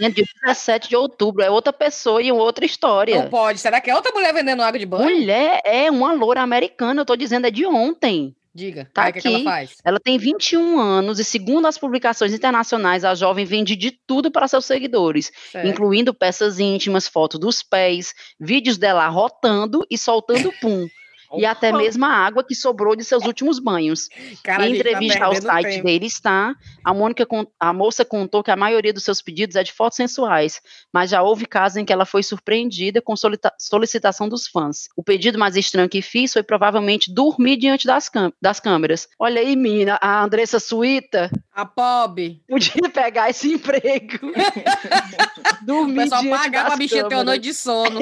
é dia 17 de outubro. É outra pessoa e outra história. Não pode. Será que é outra mulher vendendo água de banho? Mulher é uma loura americana, eu tô dizendo, é de ontem. Diga. Tá Aí, o que, ela aqui. faz? Ela tem 21 anos e, segundo as publicações internacionais, a jovem vende de tudo para seus seguidores, Certo. incluindo peças íntimas, fotos dos pés, vídeos dela rotando e soltando pum. E até mesmo a água que sobrou de seus últimos banhos. Cara, em tá entrevista ao perdendo site tempo. dele está, a, Mônica, a moça contou que a maioria dos seus pedidos é de fotos sensuais, mas já houve casos em que ela foi surpreendida com solicitação dos fãs. O pedido mais estranho que fiz foi provavelmente dormir diante das, das câmeras. Olha aí, menina, a Andressa Suíta A Pob. podia pegar esse emprego. Dormir pessoal diante pagar pra das bichinha ter uma câmeras. noite de sono.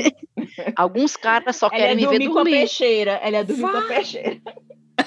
Alguns caras só Ela querem é me ver dormir com a peixeira. Ela é a Vai. peixeira.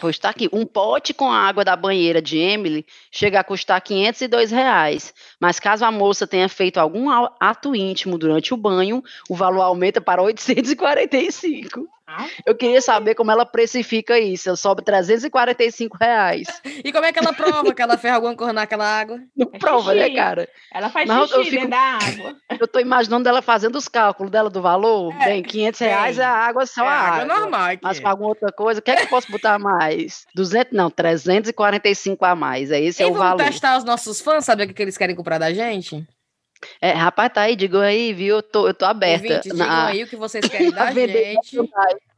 Pois tá aqui. Um pote com a água da banheira de Emily chega a custar 502 reais. Mas caso a moça tenha feito algum ato íntimo durante o banho, o valor aumenta para 845. Eu queria saber como ela precifica isso. Eu sobe 345 reais. E como é que ela prova que ela fez alguma coisa naquela água? Não É prova, né, xixi. cara? Ela faz Não, eu xixi fico- dentro da água. Eu tô imaginando ela fazendo os cálculos dela do valor. É, Bem, 500 reais bem. é a água, só é a água água. normal aqui. Mas com alguma outra coisa, o que é que eu posso botar mais? 200, não, 345 a mais. É esse E é o vamos valor. testar os nossos fãs, saber o que eles querem comprar da gente? É, rapaz, tá aí, digam aí, viu? Eu tô, eu tô aberta. Ouvintes, digam na- aí o que vocês querem da a gente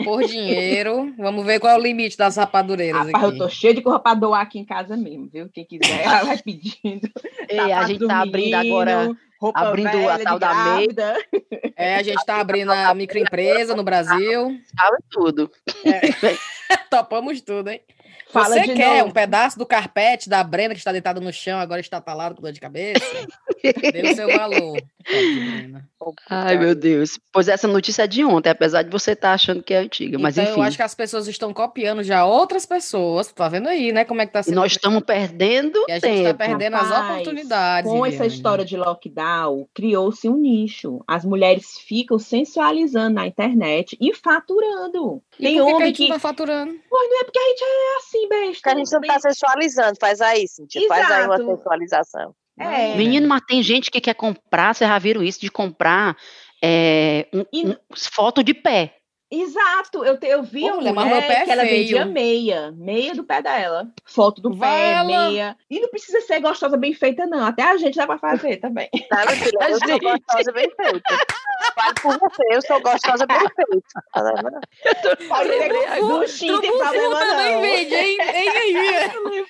por dinheiro. Vamos ver qual é o limite das rapadureiras Rapaz, eu aqui. tô cheio de doar aqui em casa mesmo, viu? Quem quiser, ela vai pedindo. Ei, a gente tá abrindo agora. menino, roupa abrindo a velha de tal da MEI. grávida. É, a gente tá abrindo a microempresa no Brasil. Sabe tudo. Topamos tudo, hein? Fala Você quer novo. um pedaço do carpete da Brenda que está deitada no chão, agora está talado com dor de cabeça? Dê o seu valor. Pobre Brenda. Ai, meu Deus. Pois essa notícia é de ontem, apesar de você estar achando que é antiga. Mas então, enfim. eu acho que as pessoas estão copiando já outras pessoas. Tá vendo aí, né? Como é que tá E sendo. nós estamos perdendo E a gente tá perdendo as Rapaz, oportunidades. Com essa história de lockdown, criou-se um nicho. As mulheres ficam sensualizando na internet e faturando. E Tem por que, que a homem gente que. não tá faturando? Não é porque a gente é assim, besta. Porque a gente não tá sensualizando, faz aí, Cintia. Faz aí uma sensualização. É. Menino, mas tem gente que quer comprar, vocês já viram isso, de comprar é, um- E- um- foto de pé. Exato, eu, te- eu vi Ô, uma mulher, é que ela feio. vendia meia, meia do pé dela, foto do Vai pé, ela. meia. E não precisa ser gostosa, bem feita, não. Até a gente dá pra fazer também. Tá, meu filho? Eu sou gostosa bem feita. Fale por você, eu sou gostosa bem feita. Tá? Pode ser lembrei agora. buchinho, tem problema não. vende, hein? hein, hein?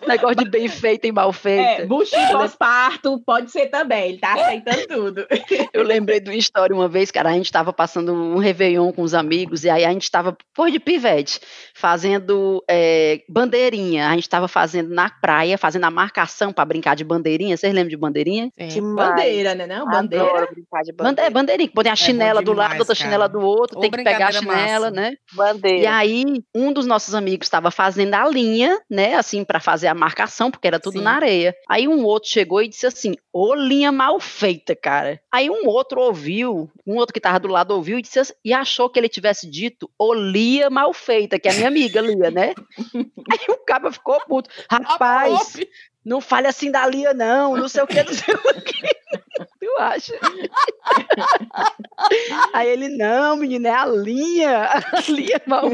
Negócio de bem feita e mal feita. É, buchinho pós-parto, pode ser também, ele tá aceitando tudo. Eu lembrei de uma história uma vez, cara, a gente estava passando um Réveillon com os amigos, e aí a gente estava, por de pivete, fazendo é, bandeirinha. A gente estava fazendo na praia, fazendo a marcação para brincar de bandeirinha. Vocês lembram de bandeirinha? Sim. Demais. Bandeira, né? Não, bandeira. Adoro brincar de Bande- é, bandeira. bandeirinha, que põe a chinela do lado, demais, outra cara. chinela do outro, Ô, tem que pegar a chinela, massa. né? E Bandeira. aí, um dos nossos amigos estava fazendo a linha, né, assim, para fazer a marcação, porque era tudo Sim. na areia. Aí um outro chegou e disse assim: Ô, linha mal feita, cara. Aí um outro ouviu, um outro que tava do lado ouviu e disse assim- e achou que ele tivesse dito ô, Lia mal feita, que é a minha amiga Lia, né? Aí o cara ficou puto. Rapaz, não fale assim da Lia, não, não sei o que, não sei o que. acha? Aí ele, não, menina, é a linha. A linha mal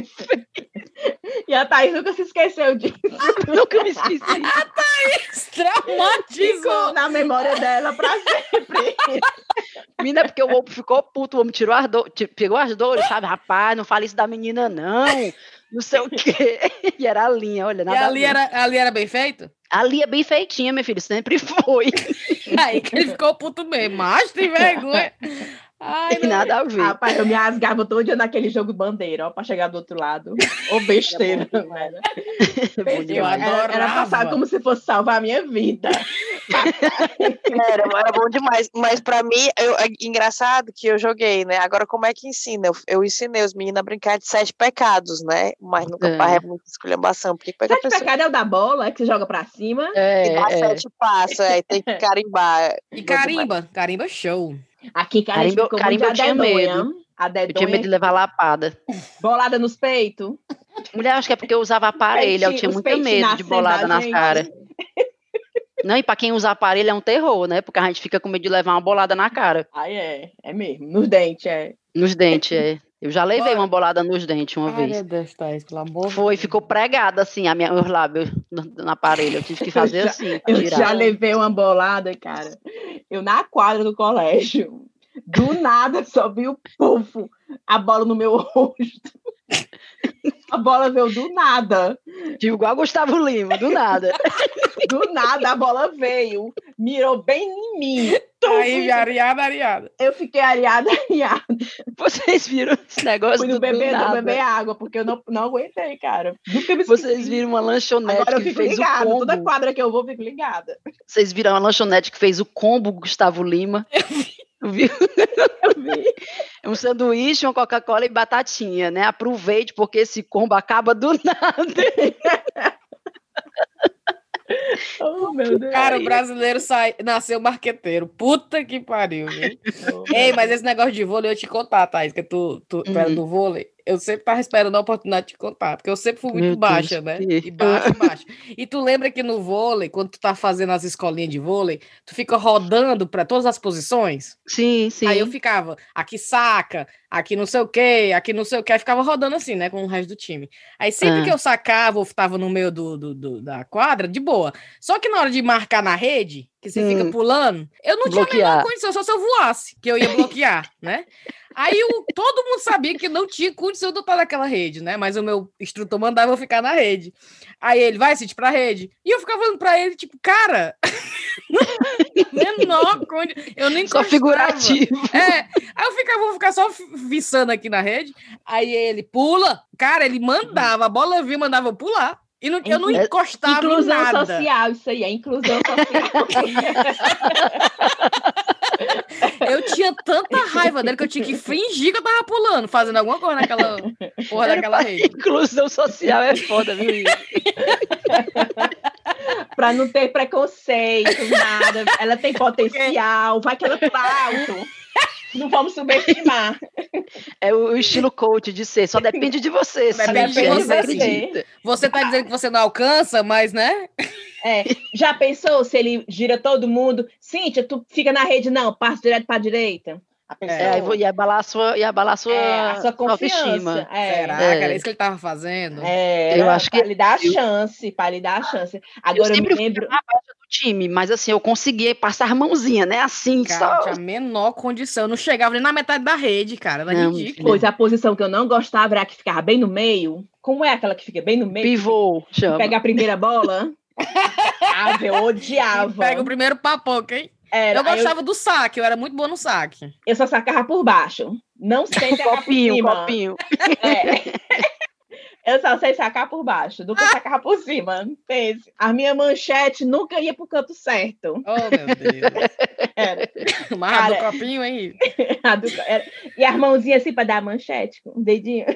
E a Thaís nunca se esqueceu disso. Nunca me esqueci. Traumatizou. Ficou na memória dela pra sempre. Menina, porque o homem ficou puto, o homem tirou as dores, pegou as dores, sabe? Rapaz, não fala isso da menina, não. Não sei o quê. E era a linha, olha. E Nada a ali era, ali era bem feito? Ali é bem feitinha, meu filho, sempre foi. Aí que ele ficou puto mesmo. Mas tem vergonha. Ai, Tem nada a ver. Rapaz, eu me rasgava todo dia naquele jogo bandeira, ó, pra chegar do outro lado. Ô besteira, É velho. É bom eu adoro. Era, era passar adorava. como se fosse salvar a minha vida. Era, era bom demais. Mas pra mim, eu, é engraçado que eu joguei, né? Agora, como é que ensina? Eu, eu ensinei os meninos a brincar de sete pecados, né? Mas nunca É. é. muita esculhambação. Porque pega a Sete pessoa pecado é o da bola, que você joga pra cima. É, dá é. sete passos, aí tem que carimbar. E carimba, carimba show. Aqui, cara, Carimbo- ficou carimbo muito eu tinha dedonha. medo. A Eu tinha medo de levar lapada. bolada nos peitos. Mulher, acho que é porque eu usava aparelho, eu tinha muito medo de bolada da nas caras. Não, e pra quem usa aparelho é um terror, né? Porque a gente fica com medo de levar uma bolada na cara. Aí é, é mesmo. Nos dentes, é. Nos dentes, é. Eu já levei uma bolada nos dentes uma Ai, vez. meu Deus, Thaís, pelo amor Foi, Deus. ficou pregada assim, a minha, os lábios no, no aparelho. Eu tive que fazer já- assim. Eu tirar. já levei uma bolada, cara. Eu na quadra do colégio. Do nada só vi o pufo, a bola no meu rosto. A bola veio do nada. Tipo, igual Gustavo Lima, do nada. Do nada a bola veio. Mirou bem em mim. Aí, areada, areada. Eu fiquei areada, areada. Vocês viram esse negócio Fui do, no beber, do beber água, porque eu não, não aguentei, cara. Nunca me Vocês viram uma lanchonete Agora eu que fico fez o ligada. Toda combo. quadra que eu vou, eu fico ligada. Vocês viram uma lanchonete que fez o combo Gustavo Lima? Viu? Eu vi. É um sanduíche, uma Coca-Cola e batatinha, né? Aproveite, porque esse combo acaba do nada. Oh, meu Deus. Cara, o brasileiro sai, nasceu marqueteiro. Puta que pariu, viu? Ei, mas esse negócio de vôlei, eu ia te contar, Thaís, que tu, tu, tu era Uhum. do vôlei. Eu sempre tava esperando a oportunidade de te contar, porque eu sempre fui muito Meu Deus, baixa, né? que- E baixa, baixa. E tu lembra que no vôlei, quando tu tá fazendo as escolinhas de vôlei, tu fica rodando para todas as posições? Sim, sim. Aí eu ficava, aqui saca, aqui não sei o quê, aqui não sei o quê, aí ficava rodando assim, né, com o resto do time. Aí sempre Ah. que eu sacava ou tava no meio do, do- do- da quadra, de boa. Só que na hora de marcar na rede, que você fica Hum. pulando, eu não tinha a Bloquear. menor condição, só se eu voasse, que eu ia bloquear, né? Aí o- todo mundo sabia que não tinha condição de eu estar naquela rede, né? Mas o meu instrutor mandava eu ficar na rede. Aí ele, vai, Cid, pra rede. E eu ficava olhando pra ele, tipo, cara, menor condição. Eu nem Só figurativo. É, aí eu ficava, vou ficar só viçando aqui na rede. Aí ele pula. Cara, ele mandava, a bola vinha, mandava eu pular. E não, eu não encostava em Inclusão nada. social, isso aí, é inclusão social. Eu tinha tanta raiva dele que eu tinha que fingir que eu tava pulando, fazendo alguma coisa naquela porra daquela rede. Inclusão social é foda, viu? Pra não ter preconceito, nada. Ela tem potencial, vai que ela pula alto. Não vamos subestimar. É o estilo coach de ser, só depende de você. Depende de você você. acredita. Você tá dizendo que você não alcança, mas, né? É, já pensou se ele gira todo mundo? Cíntia, tu fica na rede, não, passa direto pra direita. A pessoa, É, ia abalar a sua, ia abalar a sua, é, a sua autoestima. confiança. É, Será, É. cara? É isso que ele tava fazendo? É, Eu acho que- lhe dar a eu- chance, para lhe dar a chance. Eu Agora eu, sempre me fui lembro. do time, mas assim, eu conseguia passar a mãozinha, né? Assim, Cara, só. tinha a menor condição. Eu não chegava nem na metade da rede, cara. Era Não, ridículo. Pois a posição que eu não gostava era a que ficava bem no meio. Como é aquela que fica bem no meio? Pivô, chama. Pega a primeira bola. ah, eu odiava. Pega o primeiro papoca, hein? Era, Eu gostava do saque, eu era muito boa no saque. eu só sacava por baixo. Não sei Copinho, cima. copinho. É. Eu só sei sacar por baixo, nunca sacar por cima. Pense. A minha manchete nunca ia pro canto certo. Oh, meu Deus. Era. Mas Cara, do copinho aí. A do- era- E as mãozinhas assim pra dar a manchete, o dedinho.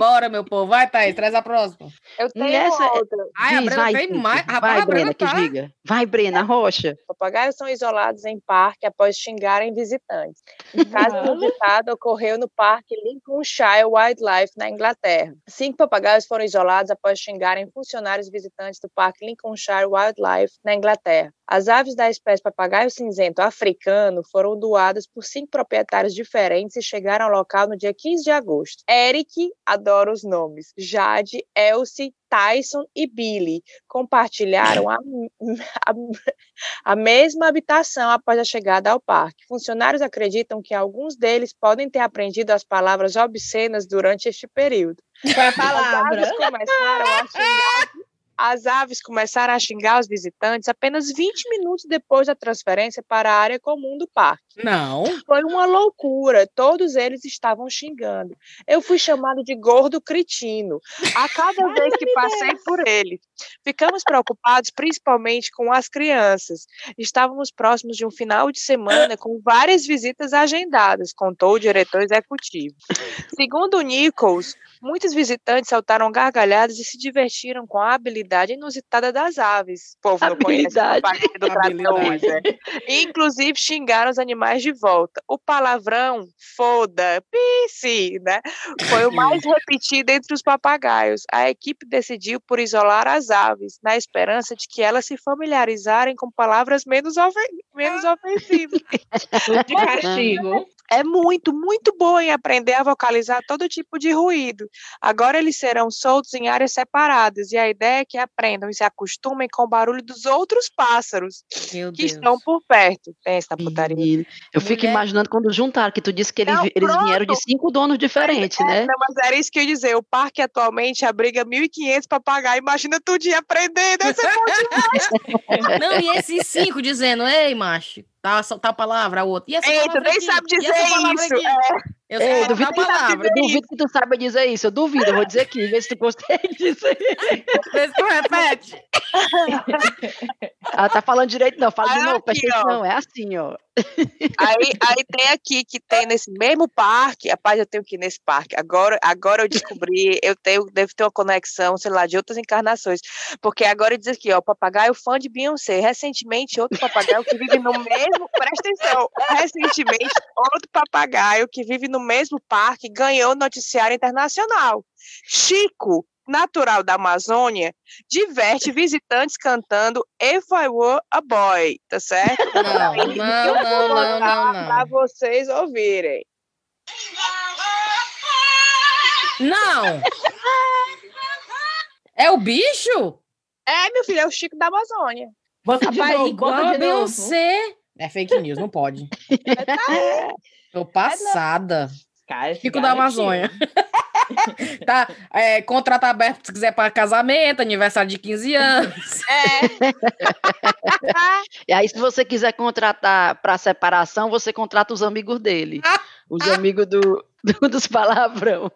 Bora, meu povo. Vai, Thaís, traz a próxima. Eu tenho essa é- outra. Ai, a Diz, Brena vai, tem mais. Rapaz, Vai, a Brena Brena, que tá. diga. Vai, Brena, Rocha. Papagaios são isolados em parque após xingarem visitantes. O caso inusitado ocorreu no Parque Lincolnshire Wildlife, na Inglaterra. Cinco papagaios foram isolados após xingarem funcionários visitantes do Parque Lincolnshire Wildlife, na Inglaterra. As aves da espécie papagaio cinzento africano foram doadas por cinco proprietários diferentes e chegaram ao local no dia 15 de agosto. Eric, adora os nomes, Jade, Elsie, Tyson e Billy compartilharam a, a, a mesma habitação após a chegada ao parque. Funcionários acreditam que alguns deles podem ter aprendido as palavras obscenas durante este período. Qual é a As palavra? aves começaram a xingar. As aves começaram a xingar os visitantes apenas 20 minutos depois da transferência para a área comum do parque. Não. Foi uma loucura, todos eles estavam xingando. Eu fui chamado de gordo cretino a cada vez que passei por ele. Ficamos preocupados principalmente com as crianças. Estávamos próximos de um final de semana com várias visitas agendadas, contou o diretor executivo. Segundo o Nichols, muitos visitantes saltaram gargalhadas e se divertiram com a habilidade inusitada das aves. O povo não conhece Habilidade. do Habilidade. né? E, Inclusive xingaram os animais de volta. O palavrão foda, pisse, né? Foi o mais repetido entre os papagaios. A equipe decidiu por isolar as aves, na esperança de que elas se familiarizarem com palavras menos, ofen menos ofensivas. Tudo de castigo. É muito, muito boa em aprender a vocalizar todo tipo de ruído. Agora eles serão soltos em áreas separadas e a ideia é que aprendam e se acostumem com o barulho dos outros pássaros Meu que Deus. estão por perto. Pensa na putaria. Menino, Eu fico Mulher- imaginando quando juntaram, que tu disse que eles, Não, eles vieram de cinco donos diferentes, né? Não, mas era isso que eu ia dizer. O parque atualmente abriga 1.500 papagaios. Imagina tu dia aprendendo. Deve ser bom demais. Não, e esses cinco dizendo, ei, macho, tá, tá a palavra, a outra. E essa Eita, palavra nem aqui? sabe dizer isso. É. Eu a duvido, que, palavra. eu duvido que tu saiba dizer isso. Eu duvido, eu vou dizer aqui, vê se tu gostei disso aí. Vê se tu repete. Ah, tá falando direito, não. Fala de novo, presta atenção. É assim, ó. Aí, aí tem aqui que tem nesse mesmo parque. Rapaz, eu tenho que ir nesse parque. Agora, agora eu descobri, eu tenho, devo ter uma conexão, sei lá, de outras encarnações. Porque agora diz aqui, ó, papagaio fã de Beyoncé. Recentemente, outro papagaio que vive no mesmo. Presta atenção. Recentemente, outro papagaio que vive no mesmo parque ganhou noticiário internacional. Chico, natural da Amazônia, diverte visitantes cantando If I Were a Boy, tá certo? Não, Eu não, vou não, não, não, Pra não. vocês ouvirem. Não! É o bicho? É, meu filho, é o Chico da Amazônia. Bota de Rapaz, novo, igual bota de novo. Beyoncé. É fake news, não pode. Tô passada. Cara, Chico da. Amazônia. Tá, é, contrato aberto se quiser para casamento, aniversário de 15 anos. É. E aí, se você quiser contratar para separação, você contrata os amigos dele. Os amigos do, do- dos palavrão.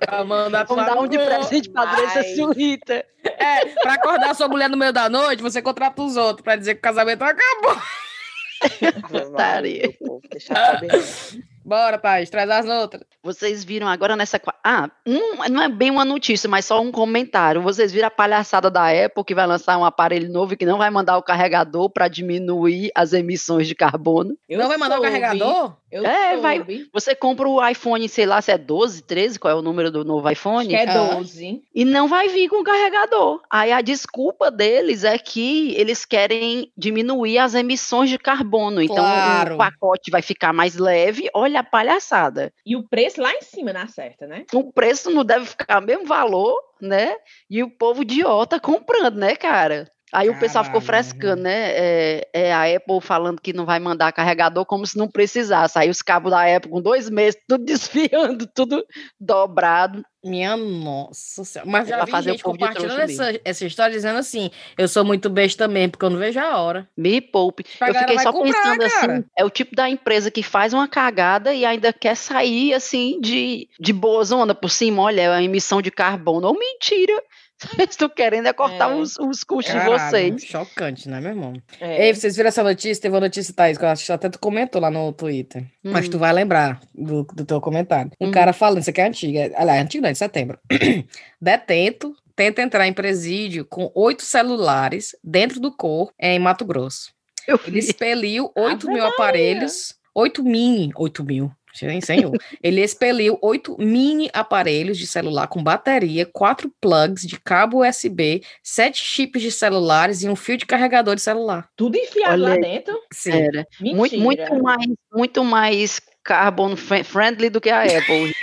Pra mandar Vamos dar um de presente pra Andressa Ai. Surrita. É, pra acordar sua mulher no meio da noite, você contrata os outros pra dizer que o casamento acabou. Saber. Bora, Thaís, traz as outras. Vocês viram agora nessa. Ah, um- não é bem uma notícia, mas só um comentário. Vocês viram a palhaçada da Apple que vai lançar um aparelho novo que não vai mandar o carregador para diminuir as emissões de carbono? Eu não vai mandar soube, o carregador? Eu É, vai- soube. Você compra o iPhone, sei lá, se é 12, 13, qual é o número do novo Acho iPhone? que é Ah. 12. E não vai vir com carregador. Aí a desculpa deles é que eles querem diminuir as emissões de carbono. Então Claro. o pacote vai ficar mais leve. Olha a palhaçada. E o preço lá em cima na certa, né? O preço não deve ficar o mesmo valor, né? E o povo idiota comprando, né, cara? Aí o pessoal ficou Caralho, frescando, né? É, é a Apple falando que não vai mandar carregador como se não precisasse. Aí os cabos da Apple com dois meses, tudo desfiando, tudo dobrado. Minha nossa senhora. Mas É já pra vi fazer o gente compartilhando essa, essa história dizendo assim: eu sou muito besta mesmo, porque eu não vejo a hora. Me poupe. A Eu fiquei só comprar, pensando cara. assim, é o tipo da empresa que faz uma cagada e ainda quer sair assim de, de boa zona por cima. Olha, é uma emissão de carbono. Ou mentira. Estão querendo é cortar É. os, os custos de Caralho, vocês. Chocante, né, meu irmão? É. Ei, vocês viram essa notícia? Teve uma notícia, Thaís, que eu acho que até tu comentou lá no Twitter. Mas Hum. tu vai lembrar do, do teu comentário. Um Hum. cara falando, isso aqui é antiga. Aliás, antigo não, é de setembro. Detento tenta entrar em presídio com oito celulares dentro do corpo em Mato Grosso. Eu Ele expeliu 8 Ave mil aparelhos. 8 mini. 8 mil. Nem. Ele expeliu 8 mini aparelhos de celular com bateria, quatro plugs de cabo USB, sete chips de celulares e um fio de carregador de celular. Tudo enfiado Olha lá dentro. Sim. Era. Mentira. Muito, muito mais, muito mais carbon fri- friendly do que a Apple.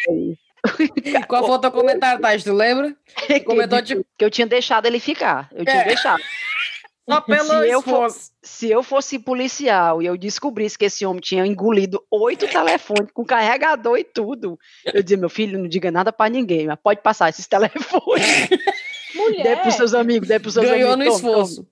Qual foi o teu comentário, Thais? Tu lembra? que, Comentou, tipo, que eu tinha deixado ele ficar. Eu tinha É. deixado. Só pelo Se eu esforço. Se eu fosse policial e eu descobrisse que esse homem tinha engolido oito telefones com carregador e tudo, eu dizia, meu filho, não diga nada pra ninguém, mas pode passar esses telefones. Mulher. Dê pros seus amigos, dê pros seus Ganhou no amigos. toma, toma. esforço.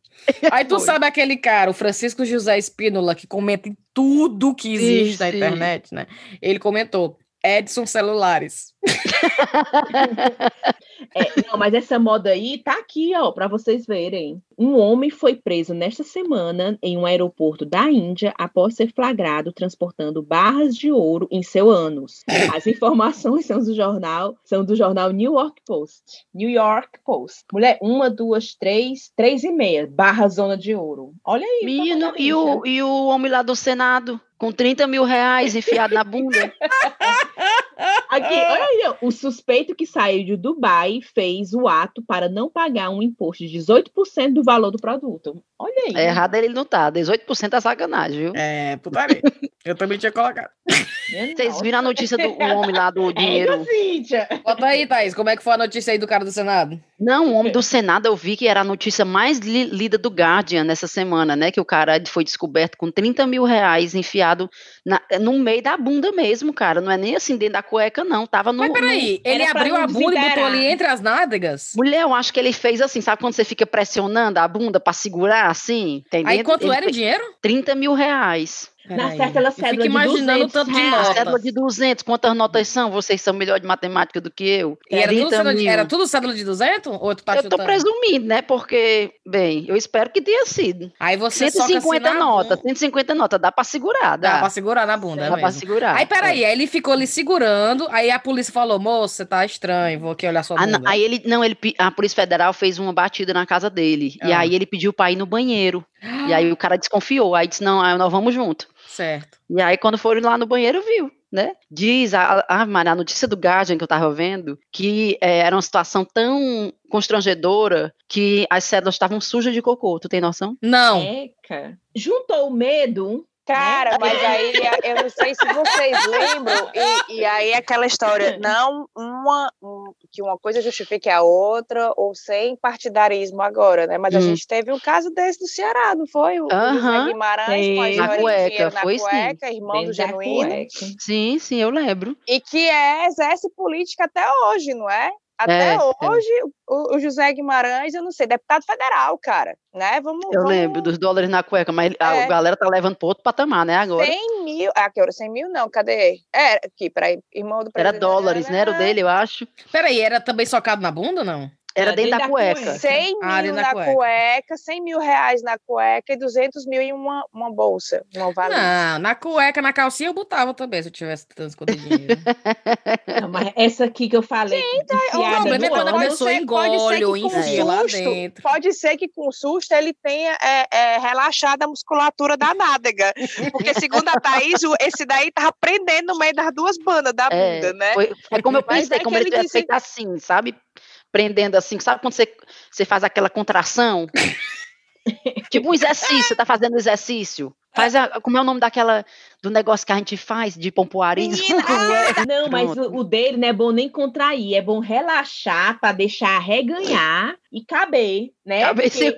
Aí tu Foi. sabe aquele cara, o Francisco José Espínola, que comenta em tudo que existe Sim, na sim. internet, né? Ele comentou, Edson Celulares. É, não, mas essa moda aí tá aqui, ó, pra vocês verem. Um homem foi preso nesta semana em um aeroporto da Índia após ser flagrado transportando barras de ouro em seu ânus. As informações são do jornal, são do jornal New York Post. New York Post. Mulher, uma, duas, três, três e meia, barra zona de ouro. Olha aí. Menino, e o, e o homem lá do Senado, com 30 mil reais enfiado na bunda. Aqui, olha aí, o suspeito que saiu de Dubai fez o ato para não pagar um imposto de 18% do valor do produto. Olha aí. É errado ele não tá. 18% é sacanagem, viu? É, putaria. Eu também tinha colocado. Vocês viram a notícia do homem lá do dinheiro? É. Bota aí, Thaís, como é que foi a notícia aí do cara do Senado? Não, o homem do Senado, eu vi que era a notícia mais li- lida do Guardian nessa semana, né? Que o cara foi descoberto com 30 mil reais enfiado na- no meio da bunda mesmo, cara. Não é nem assim dentro da cueca, não. Tava no. Mas peraí, ele Era pra abriu a bunda e botou ali entre as nádegas? no- Mulher, eu acho que ele fez assim, sabe quando você fica pressionando a bunda pra segurar assim? Entendeu? Aí quanto Ele era o dinheiro? 30 mil reais. Na certa, ela cédula fico de imaginando o 200 tanto de reais. Nota. cédula de 200, quantas notas são? Vocês são melhor de matemática do que eu. E era tudo, 30 cédula de, era tudo cédula de 200? Ou tu tá eu tô chutando? presumindo, né? Porque, bem, eu espero que tenha sido. Aí você soca 150 assim na notas, bunda. 150 notas, dá pra segurar, Dá dá. pra segurar na bunda, é Dá pra mesmo. segurar. Aí, peraí, aí ele ficou ali segurando, aí a polícia falou, moço, você tá estranho, vou aqui olhar sua Ah, bunda. não, aí ele, não, ele, a Polícia Federal fez uma batida na casa dele. E Ah. aí ele pediu pra ir no banheiro. E aí o cara desconfiou. Aí disse, não, aí nós vamos junto. Certo. E aí quando foram lá no banheiro, viu, né? Diz, a, a, a, a notícia do Guardian que eu tava vendo, que eh, era uma situação tão constrangedora que as cédulas estavam sujas de cocô. Tu tem noção? Não. Eca. Juntou o medo. Cara, mas aí eu não sei se vocês lembram, e, e aí aquela história, não uma, um- que uma coisa justifique a outra, ou sem partidarismo agora, né? Mas a Hum. gente teve um caso desse do Ceará, não foi? O, José Aham. Guimarães com a. Na cueca, na foi sim. cueca, irmão do dentro da Genuíno. Sim, sim, eu lembro. e que é, exerce política até hoje, não é? Até É, é. hoje, o, o José Guimarães, eu não sei, deputado federal, cara, né? Vamos, Eu vamos lembro dos dólares na cueca, mas a É. galera tá levando pro outro patamar, né, agora. 100 mil, ah, que hora? 100 mil não, cadê? É, aqui, peraí, irmão do Era presidente. dólares, né? Era o dele, eu acho. Peraí, era também socado na bunda ou não? Era É, dentro da dentro da cueca. cueca. 100 Ah, mil na na cueca. cueca. 100 mil reais na cueca e 200 mil em uma, uma bolsa. Não vale. Não, na cueca, na calcinha eu botava também, se eu tivesse tanto escondidinho. Não, mas essa aqui que eu falei. o enfiada problema é quando a pessoa engole ou enfia lá susto- dentro. Pode ser que com susto ele tenha é, é, relaxado a musculatura da nádega. Porque, segundo a Thaís, o- esse daí tava prendendo no meio das duas bandas da É, bunda, né? foi, foi como eu pensei, é como ele ele disse- feito assim, sabe? Prendendo assim, sabe quando você, você faz aquela contração? tipo um exercício, você tá fazendo exercício. Faz a, como é o nome daquela, do negócio que a gente faz de pompoarismo? Não, mas o, o dele não é bom nem contrair, é bom relaxar para deixar reganhar e caber, né? Cabe Porque.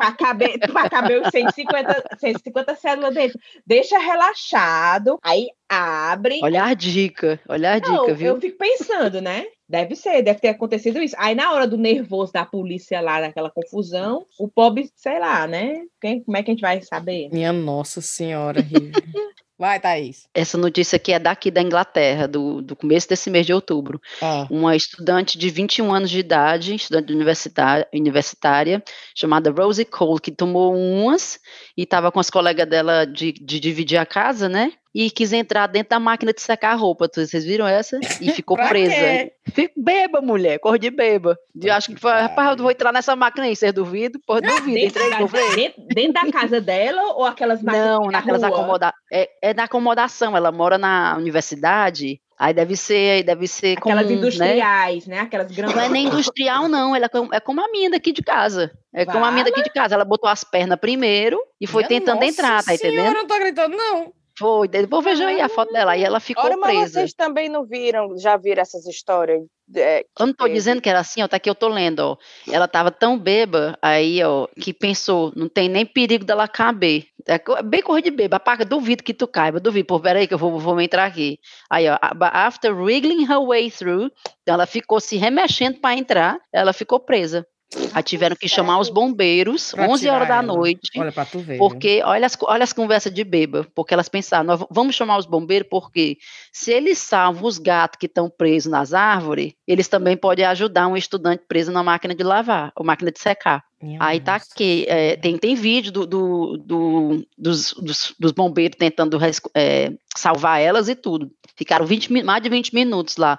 Para caber, pra caber os 150, 150 células dentro. Deixa relaxado, aí abre. Olha a dica, olha a Não, dica, viu? eu fico pensando, né? Deve ser, deve ter acontecido isso. Aí na hora do nervoso da polícia lá, daquela confusão, o pobre, sei lá, né? Quem, como é que a gente vai saber? Minha nossa senhora. Vai, Thaís. Essa notícia aqui é daqui da Inglaterra, do, do começo desse mês de outubro. Ah. Uma estudante de 21 anos de idade, estudante universitária, universitária chamada Rosie Cole, que tomou umas e estava com as colegas dela de, de dividir a casa, né? E quis entrar dentro da máquina de secar a roupa. Vocês viram essa? E ficou presa. quê? Fico beba, mulher, cor de beba. Eu acho que foi, rapaz, eu vou entrar nessa máquina aí, vocês duvidam? Porra, duvido. Dentro Entrei, da, falei. dentro, dentro da casa dela ou aquelas máquinas Não, na naquelas rua? acomoda é, é na acomodação. Ela mora na universidade. Aí deve ser, deve ser Aquelas comum, né? industriais, né? Aquelas grandes. Não é nem industrial, não. Ela é como, é como a minha daqui de casa. É como a minha daqui de casa. Ela botou as pernas primeiro e foi Minha tentando nossa entrar, tá senhora, entendendo? Eu não tô acreditando, não. Foi. Depois vejam aí a foto dela. Aí ela ficou Ora, mas presa. vocês também não viram, já viram essas histórias? é, Eu não teve? dizendo que era assim, ó, tá aqui eu tô lendo, ó. Ela tava tão beba aí, ó, que pensou, não tem nem perigo dela caber. É co- bem cor de beba, apaga, duvido que tu caiba, duvido, pô, peraí que eu vou, vou entrar aqui. Aí, ó, after wriggling her way through, então ela ficou se remexendo para entrar, ela ficou presa. Aí tiveram que chamar os bombeiros, Pra 11 horas da noite, Olha pra tu ver. porque olha as, olha as conversas de beba, porque elas pensaram, nós vamos chamar os bombeiros porque se eles salvam os gatos que estão presos nas árvores, eles também podem ajudar um estudante preso na máquina de lavar, ou máquina de secar. Minha Aí tá aqui, é, tem, tem vídeo do, do- do- dos, dos, dos bombeiros tentando é, salvar elas e tudo. Ficaram 20, mi- mais de 20 minutos lá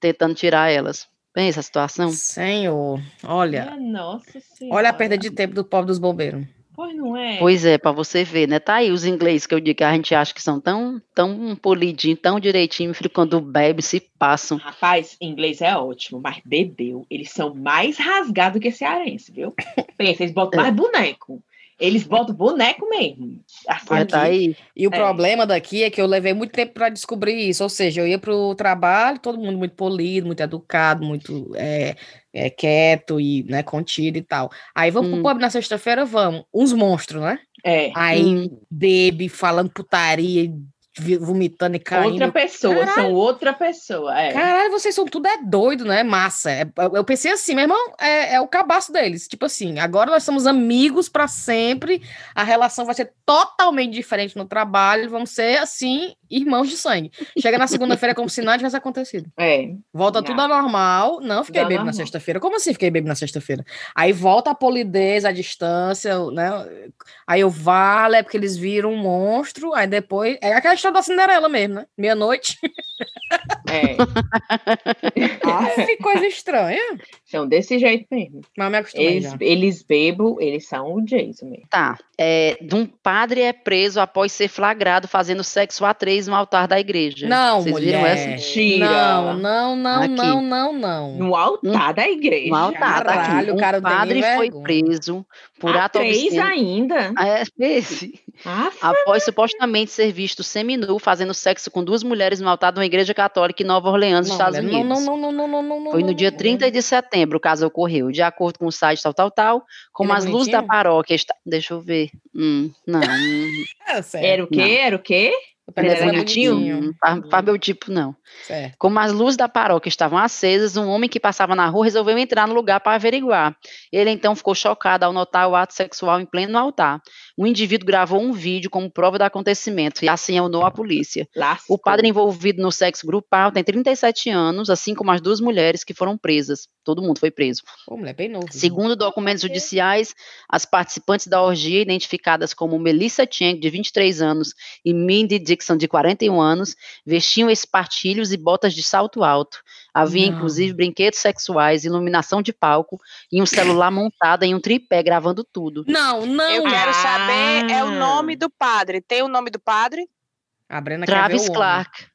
tentando tirar elas. Pensa a situação. Senhor, olha, Minha Nossa senhora. olha a perda de tempo do pobre dos bombeiros. Pois não é. Pois é, para você ver, né? Tá aí os ingleses que eu digo que a gente acha que são tão, tão polidinhos, tão direitinho, filho, quando bebe, se passam. Rapaz, inglês é ótimo, mas bebeu. Eles são mais rasgados que cearense, viu? Pensa, eles botam mais boneco. Eles botam boneco mesmo. Assim, Mas tá aí. E o É. problema daqui é que eu levei muito tempo para descobrir isso. Ou seja, eu ia para o trabalho, todo mundo muito polido, muito educado, muito é, é, quieto e né, contido e tal. Aí vamos Hum. pro pub na sexta-feira, vamos. Uns monstros, né? É. Aí Hum. bebe, falando putaria, e vomitando e caindo. Outra pessoa, são outra pessoa. É. Caralho, vocês são tudo é doido, né? Massa. É- eu pensei assim, meu irmão, é, é o cabaço deles. Tipo assim, agora nós somos amigos para sempre. A relação vai ser totalmente diferente no trabalho. Vamos ser, assim, irmãos de sangue. Chega na segunda-feira como se nada tivesse acontecido. É. Volta Não. tudo ao normal. Não, fiquei bebo na sexta-feira. Como assim fiquei bebo na sexta-feira? Aí volta a polidez, a distância, né? Aí eu vale, é porque eles viram um monstro. Aí depois. É aquela história da Cinderela mesmo, né? Meia-noite. É. Ah, que coisa estranha. São desse jeito mesmo. Mas me acostumei Eles, já. eles bebam, eles são o Jason mesmo. Tá. É, de um padre é preso após ser flagrado fazendo sexo a três no altar da igreja. Não, Vocês mulher. viram essa? Mentira. Não, não, não, Aqui. não, não, não. No altar da igreja. No altar. Caralho, o Um cara não padre foi vergonha. preso por ato três obsceno. ainda. É, esse. Ah, Após supostamente ser visto seminu fazendo sexo com duas mulheres no altar de uma igreja católica em Nova Orleans, Não, Estados mulher, Unidos. não, não, não, não, não, não, não, Foi no não, dia não. 30 de setembro o caso ocorreu. De acordo com o site tal, tal, tal, como Ele é as luzes da paróquia está... Deixa eu ver. Hum, não. É, era o quê? Era o quê? Ele Ele é é bonitinho? bonitinho. hum, faz meu tipo, não. Certo. Como as luzes da paróquia estavam acesas, um homem que passava na rua resolveu entrar no lugar para averiguar. Ele então ficou chocado ao notar o ato sexual em pleno altar. O indivíduo gravou um vídeo como prova do acontecimento e assim acionou a polícia. O padre envolvido no sexo grupal tem 37 anos, assim como as duas mulheres que foram presas. Todo mundo foi preso. Pô, mulher, bem novo. Segundo documentos judiciais, as participantes da orgia, identificadas como Melissa Cheng, de 23 anos, e Mindy Dixon, de 41 anos, vestiam espartilhos e botas de salto alto. Havia, Não. inclusive, brinquedos sexuais, iluminação de palco e um celular montado em um tripé gravando tudo. Não, não. Eu quero saber é o Ah. nome do padre. Tem o nome do padre? A Brena Travis quer ver o homem. Clark.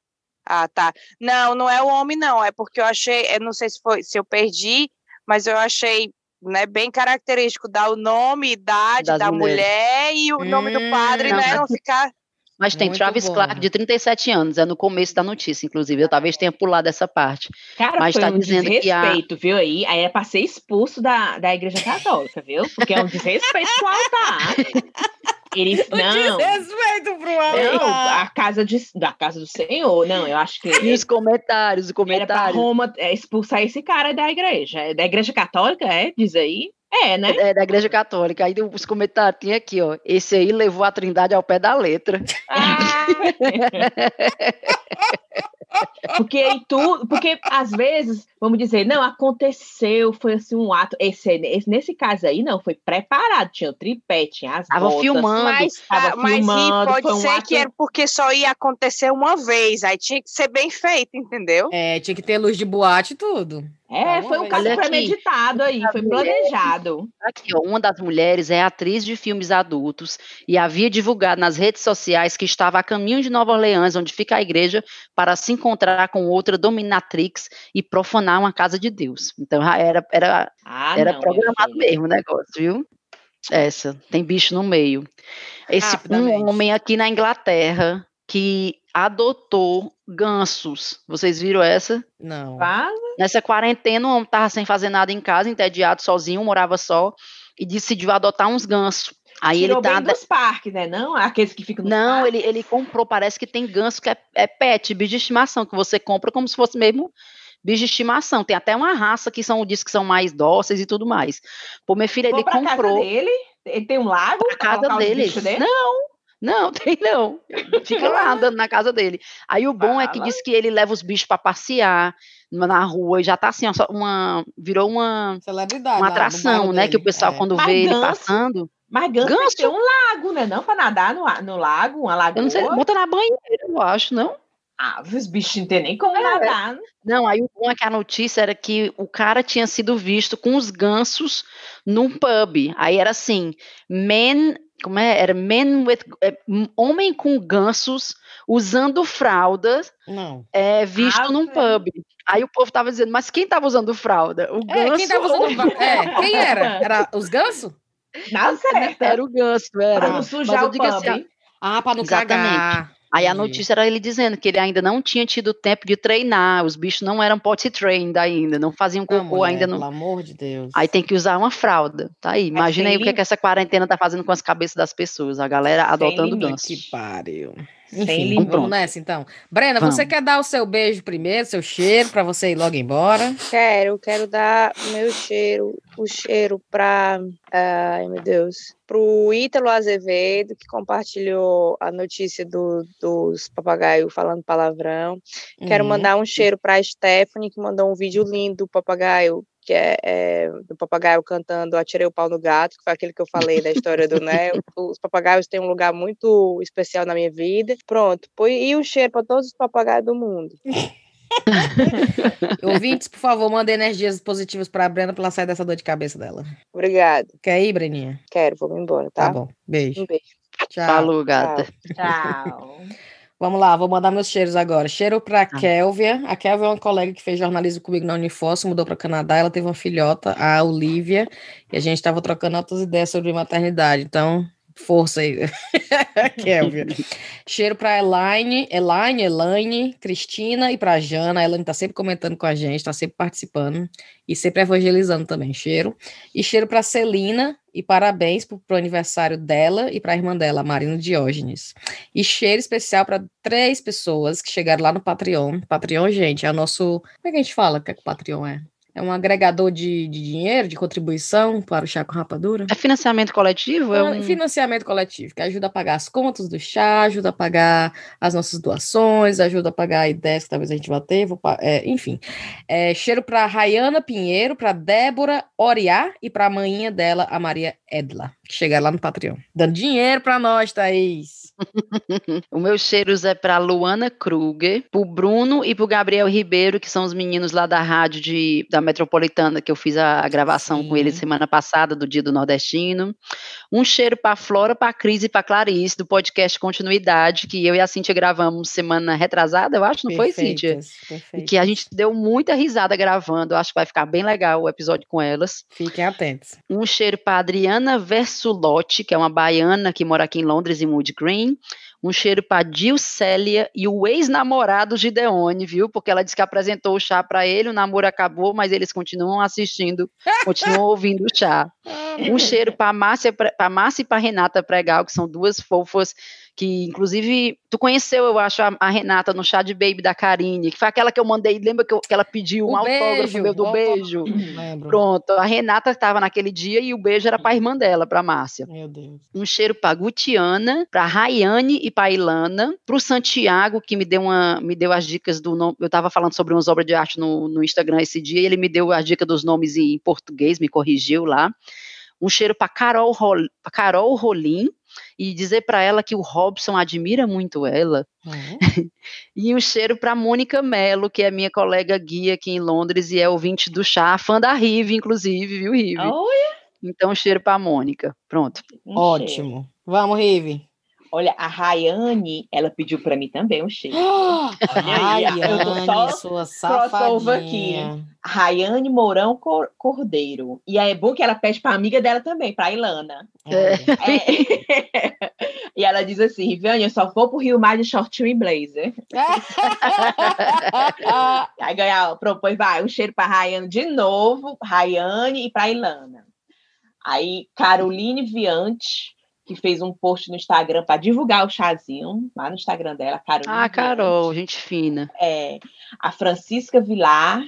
Ah, tá. Não, não é o homem, não. É porque eu achei, eu não sei se foi, se eu perdi, mas eu achei, né, bem característico dar o nome, idade Das da mulheres. mulher e o nome do padre, Hum, né, não, não ficar. Mas tem Muito Travis bom. Clark, de 37 anos, é no começo da notícia, inclusive. Eu talvez tenha pulado essa parte. Cara, Mas foi tá um dizendo que a- desrespeito, viu aí? Aí é pra ser expulso da, da igreja católica, viu? Porque é um desrespeito com o altar. Eles, O não, desrespeito pro altar. a casa, de, da casa do Senhor, não, eu acho que E os comentários, os era pra comentários. Roma é, expulsar esse cara da igreja. É Da igreja católica, é? Diz aí. É, né? É da Igreja Católica. Aí os comentários tinha aqui, ó. Esse aí levou a Trindade ao pé da letra. Ah. porque em tudo, porque às vezes, vamos dizer, não, aconteceu, foi assim um ato. Esse, esse nesse caso aí, não, foi preparado, tinha o tripé, tinha as Tava botas, filmando. Mas, tava ah, mas e filmando, foi pode um ser ato- que era porque só ia acontecer uma vez, aí tinha que ser bem feito, entendeu? É, tinha que ter luz de boate e tudo. É, Tá foi um caso aqui. premeditado aí, foi planejado. Aqui, ó, uma das mulheres é atriz de filmes adultos e havia divulgado nas redes sociais que estava a caminho de Nova Orleans, onde fica a igreja, para se encontrar com outra dominatrix e profanar uma casa de Deus. Então já era, era, Ah, era não, programado mesmo o negócio, viu? Essa, tem bicho no meio. Esse um Rapidamente. homem aqui na Inglaterra que adotou gansos. Vocês viram essa? Não. Fala. Nessa quarentena, o homem estava sem fazer nada em casa, entediado, sozinho, morava só, e decidiu adotar uns gansos. Aí Tirou ele tá. bem dos parques, né? Não, aqueles que ficam Não, parques. ele, ele comprou, parece que tem ganso que é, é pet, bicho de estimação, que você compra como se fosse mesmo bicho de estimação. Tem até uma raça que são, diz que são mais dóceis e tudo mais. Pô, minha filha, Vou ele comprou casa dele, ele tem um lago a casa dele. dele? Não, não, tem não. Fica lá andando na casa dele. Aí o bom é que Fala. diz que ele leva os bichos para passear na rua e já tá assim, uma virou uma Celebridade. uma atração, né? Que o dele. pessoal, É. quando Mas vê ele passando, Mas ganso, tem Ganso? ter um lago, né? Não, pra nadar no, no lago, uma lagoa. eu não sei, bota na banheira, eu acho, não? Ah, os bichos não tem nem como É. nadar. né? Não, aí o bom é que a notícia era que o cara tinha sido visto com os gansos num pub. Aí era assim, men, como é? Era men with, é, homem com gansos usando fraldas Não. é, visto Ah, num pub. Aí o povo tava dizendo, mas quem tava usando fralda? O É, ganso quem tava ou- usando. É, quem era? Era os gansos? Na certa. Era o ganso, era. Pra não sujar o digo pub. assim, ó, Ah, pra não Exatamente. cagar. Aí a notícia era ele dizendo que ele ainda não tinha tido tempo de treinar, os bichos não eram potty trained ainda, não faziam Não, cocô mulher, ainda não. Pelo amor de Deus. Aí tem que usar uma fralda. Tá aí. Mas Imagina sem aí o que, é que essa quarentena tá fazendo com as cabeças das pessoas. A galera Sem adotando limite. ganso. Que pariu. Enfim, vamos Pronto. nessa então. Brena, você Vamos. quer dar o seu beijo primeiro, seu cheiro, pra você ir logo embora? Quero, quero dar o meu cheiro, o cheiro para, ai meu Deus, pro Ítalo Azevedo, que compartilhou a notícia do, dos papagaios falando palavrão. Quero Uhum. mandar um cheiro para a Stephanie, que mandou um vídeo lindo do papagaio, que é, é, do papagaio cantando Atirei o pau no gato, que foi aquele que eu falei da história do Né. Os papagaios têm um lugar muito especial na minha vida. Pronto. Põe- E um cheiro para todos os papagaios do mundo. Ouvintes, por favor, mandem energias positivas pra Brena pra ela sair dessa dor de cabeça dela. Obrigada. Quer ir, Breninha? Quero, vou embora, Tá, tá? bom. Beijo. Um beijo. Tchau. Falou, gata. Tchau. Vamos lá, vou mandar meus cheiros agora. Cheiro pra Tá. Kélvia. A Kélvia é uma colega que fez jornalismo comigo na Unifosso, mudou para o Canadá. Ela teve uma filhota, a Olivia, e a gente estava trocando outras ideias sobre maternidade. Então, força aí, Kélvia. Cheiro para Elaine, Elaine, Elaine, Cristina e para Jana. A Elaine está sempre comentando com a gente, está sempre participando e sempre evangelizando também. Cheiro. E cheiro para Celina e parabéns para o aniversário dela e para a irmã dela, Marina Diógenes. E cheiro especial para três pessoas que chegaram lá no Patreon. Patreon, gente, é o nosso. Como é que a gente fala que, é que o Patreon é? É um agregador de, de dinheiro, de contribuição para o chá com rapadura? É financiamento coletivo? É um... Financiamento coletivo, que ajuda a pagar as contas do chá, ajuda a pagar as nossas doações, ajuda a pagar ideias que talvez a gente vá ter, vou é, enfim. É, cheiro para Rayana Pinheiro, para Débora Oriá e para a manhinha dela, a Maria Edla, que chegaram lá no Patreon. Dando dinheiro para nós, Thaís. O meu cheiros é para Luana Kruger, pro Bruno e pro Gabriel Ribeiro, que são os meninos lá da rádio de, da Metropolitana, que eu fiz a, a gravação com Sim. eles semana passada, do Dia do Nordestino. Um cheiro para Flora, para Cris e para Clarice, do podcast Continuidade, que eu e a Cíntia gravamos semana retrasada, eu acho, não foi? Perfeitas, E que a gente deu muita risada gravando, eu acho que vai ficar bem legal o episódio com elas. Fiquem atentos. Um cheiro para Adriana Versulotti, que é uma baiana que mora aqui em Londres, em Wood Green. Um cheiro para Dilcélia e o ex-namorado Gideone, viu? Porque ela disse que apresentou o chá para ele, o namoro acabou, mas eles continuam assistindo, continuam ouvindo o chá. Um cheiro para Márcia, pra Márcia e para Renata Pregal, que são duas fofas que inclusive tu conheceu, eu acho, a, a Renata no chá de baby da Karine, que foi aquela que eu mandei, lembra que, eu, que ela pediu um O autógrafo beijo, meu do beijo? Lembro. Pronto, a Renata estava naquele dia e o beijo era para a irmã dela, para Márcia. Meu Deus. Um cheiro para Gutiana, para Rayane e para Ilana, para o Santiago, que me deu, uma, me deu as dicas do nome. Eu estava falando sobre umas obras de arte no, no Instagram esse dia, e ele me deu as dicas dos nomes em português, me corrigiu lá. Um cheiro para Carol, Rol, pra Carol Rolim, e dizer para ela que o Robson admira muito ela. Uhum. E um cheiro para Mônica Mello, que é minha colega guia aqui em Londres e é ouvinte do chá, fã da Rive, inclusive, viu, Rive? Olha, Então, um cheiro para Mônica. Pronto. um cheiro. Ótimo. Vamos, Rive. Olha, a Rayane, ela pediu pra mim também um cheiro. aí, eu tô só Rayane, sua safadinha. Rayane Mourão Cor- Cordeiro. E aí é bom que ela pede pra amiga dela também, pra Ilana. Olha. É. e ela diz assim: Riviane, eu só vou pro Rio Mar de shortinho e blazer. Aí ganhar, propôs, vai, um cheiro para Rayane de novo, Rayane e para Ilana. Aí Caroline Viante, que fez um post no Instagram para divulgar o chazinho, lá no Instagram dela, Caroline. Ah, Carol, gente fina. É, a Francisca Vilar,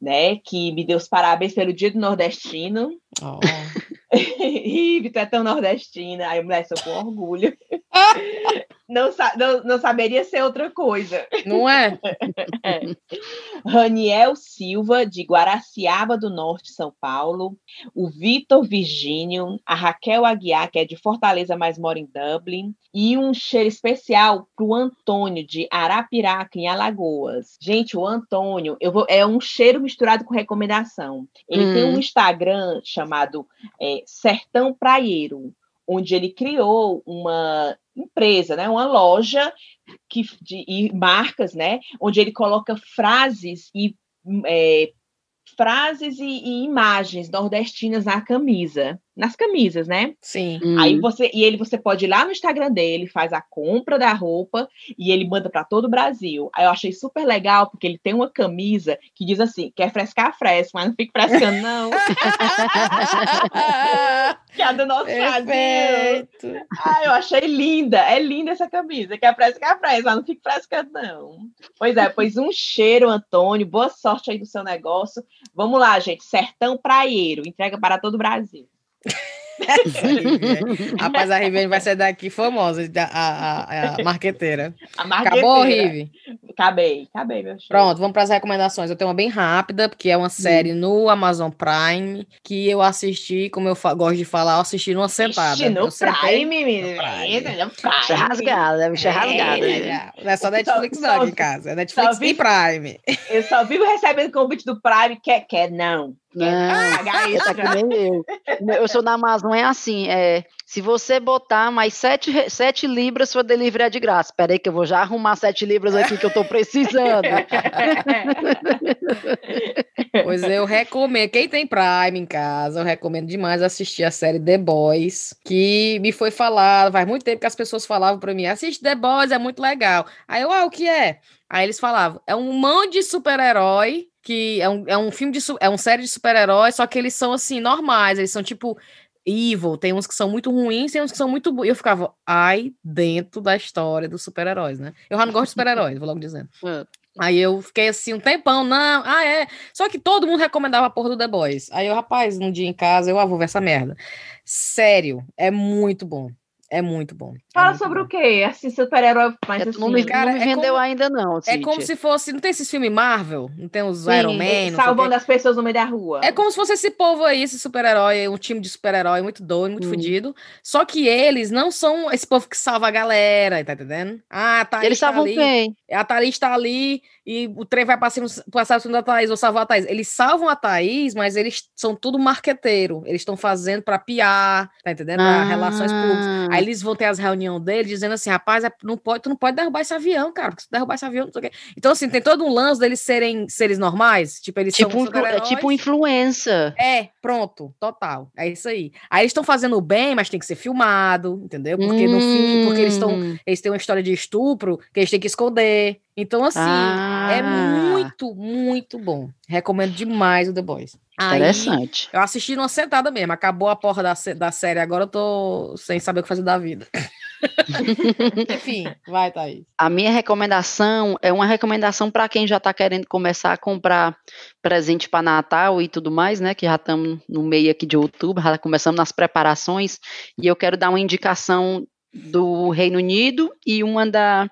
né, que me deu os parabéns pelo Dia do Nordestino. Ó. Ih, tu é tão nordestina. Aí, mulher, sou com orgulho. não, não, não saberia ser outra coisa. Não é? Raniel Silva, de Guaraciaba do Norte, São Paulo. O Vitor Virgínio. A Raquel Aguiar, que é de Fortaleza, mas mora em Dublin. E um cheiro especial para o Antônio, de Arapiraca, em Alagoas. Gente, o Antônio eu vou, é um cheiro misturado com recomendação. Ele tem Hum. um Instagram chamado é, Sertão Praieiro, onde ele criou uma empresa, né, uma loja que, de, e marcas, né, onde ele coloca frases e é, frases e, e imagens nordestinas na camisa, nas camisas, né? Sim. Aí Hum. você e ele você pode ir lá no Instagram dele, faz a compra da roupa e ele manda para todo o Brasil. Aí eu achei super legal porque ele tem uma camisa que diz assim: quer frescar, fresca, mas não fique frescando não. que é a do nosso Brasil. Perfeito. Ah, eu achei linda. É linda essa camisa. Quer frescar, fresca, mas não fique frescando não. Pois é, pois um cheiro, Antônio. Boa sorte aí do seu negócio. Vamos lá, gente. Sertão Praieiro. Entrega para todo o Brasil. Rapaz, a Riviane vai ser daqui famosa, a, a, a marqueteira. A Acabou. Rive? Acabei, acabei, meu cheiro. Pronto, vamos para as recomendações. Eu tenho uma bem rápida, porque é uma série no Amazon Prime que eu assisti, como eu gosto de falar, eu assisti numa sentada. Ixi, no Prime, menina. Prime. Bicha rasgada, bicha é rasgada. É, né? Não é só Netflix Só- não aqui só- em casa, é Netflix e Prime. Eu só vivo recebendo convite do Prime. Quer, quer, não. Não, isso. tá que nem eu. Eu sou da Amazon, é assim, é, se você botar mais sete, re- sete libras, sua delivery é de graça. Espera aí que eu vou já arrumar sete libras aqui que eu tô precisando. Pois eu recomendo. Quem tem Prime em casa, eu recomendo demais assistir a série The Boys, que me foi falado, faz muito tempo que as pessoas falavam pra mim, assiste The Boys, é muito legal. Aí eu, ah, o que é? Aí eles falavam, é um monte de super-herói, que é um, é um filme de, é uma série de super-heróis, só que eles são, assim, normais, eles são, tipo, evil, tem uns que são muito ruins, tem uns que são muito bons. Eu ficava, ai, dentro da história dos super-heróis, né? Eu já não gosto de super-heróis, vou logo dizendo. É. Aí eu fiquei assim um tempão, não, ah, é. Só que todo mundo recomendava a porra do The Boys. Aí eu, rapaz, um dia em casa, eu, ah, vou ver essa merda. Sério, é muito bom. É muito bom. é Fala muito sobre bom. o quê? Assim, super-herói, mas É, assim... não me, cara, não me é vendeu como- ainda não, É como se fosse, não tem esses filmes Marvel? Não tem os sim, Iron Man? salvando as pessoas no meio da rua. É como se fosse esse povo aí, esse super-herói, um time de super-herói muito doido, muito Hum. fudido. Só que eles não são esse povo que salva a galera, tá entendendo? Ah, a Thaís Eles tá ali. bem. A Thaís tá ali e o trem vai passar, passar da Thaís, ou salvar a Thaís. Eles salvam a Thaís, mas eles são tudo marqueteiro. Eles estão fazendo pra piar, tá entendendo? Pra relações públicas. Ah. Aí eles vão ter as reuniões deles dizendo assim: rapaz, é- não pode, tu não pode derrubar esse avião, cara, porque se tu derrubar esse avião, não sei o quê. Então, assim, tem todo um lance deles serem seres normais. Tipo, eles Tipo, são um, é tipo influença. É, pronto, total. É isso aí. Aí eles estão fazendo bem, mas tem que ser filmado, entendeu? Porque no fim, porque eles estão. Hum. Eles têm uma história de estupro que eles têm que esconder. Então, assim, é Ah. muito, muito bom. Recomendo demais o The Boys. Aí, Interessante. eu assisti numa sentada mesmo. Acabou a porra da, da série, agora eu tô sem saber o que fazer da vida. Enfim, vai, Thaís. A minha recomendação é uma recomendação para quem já está querendo começar a comprar presente para Natal e tudo mais, né? Que já estamos no meio aqui de outubro, já começamos nas preparações, e eu quero dar uma indicação do Reino Unido e uma da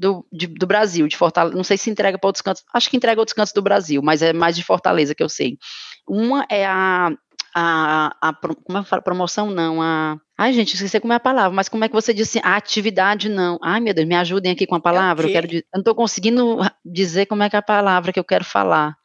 do, de, do Brasil, de Fortaleza. Não sei se entrega para outros cantos, acho que entrega outros cantos do Brasil, mas é mais de Fortaleza que eu sei. Uma é a. A, a, como é que fala? Promoção não, a. Ai, gente, esqueci como é a palavra, mas como é que você disse assim, a atividade não? Ai, meu Deus, me ajudem aqui com a palavra. É eu, quero, eu não estou conseguindo dizer como é que é a palavra que eu quero falar.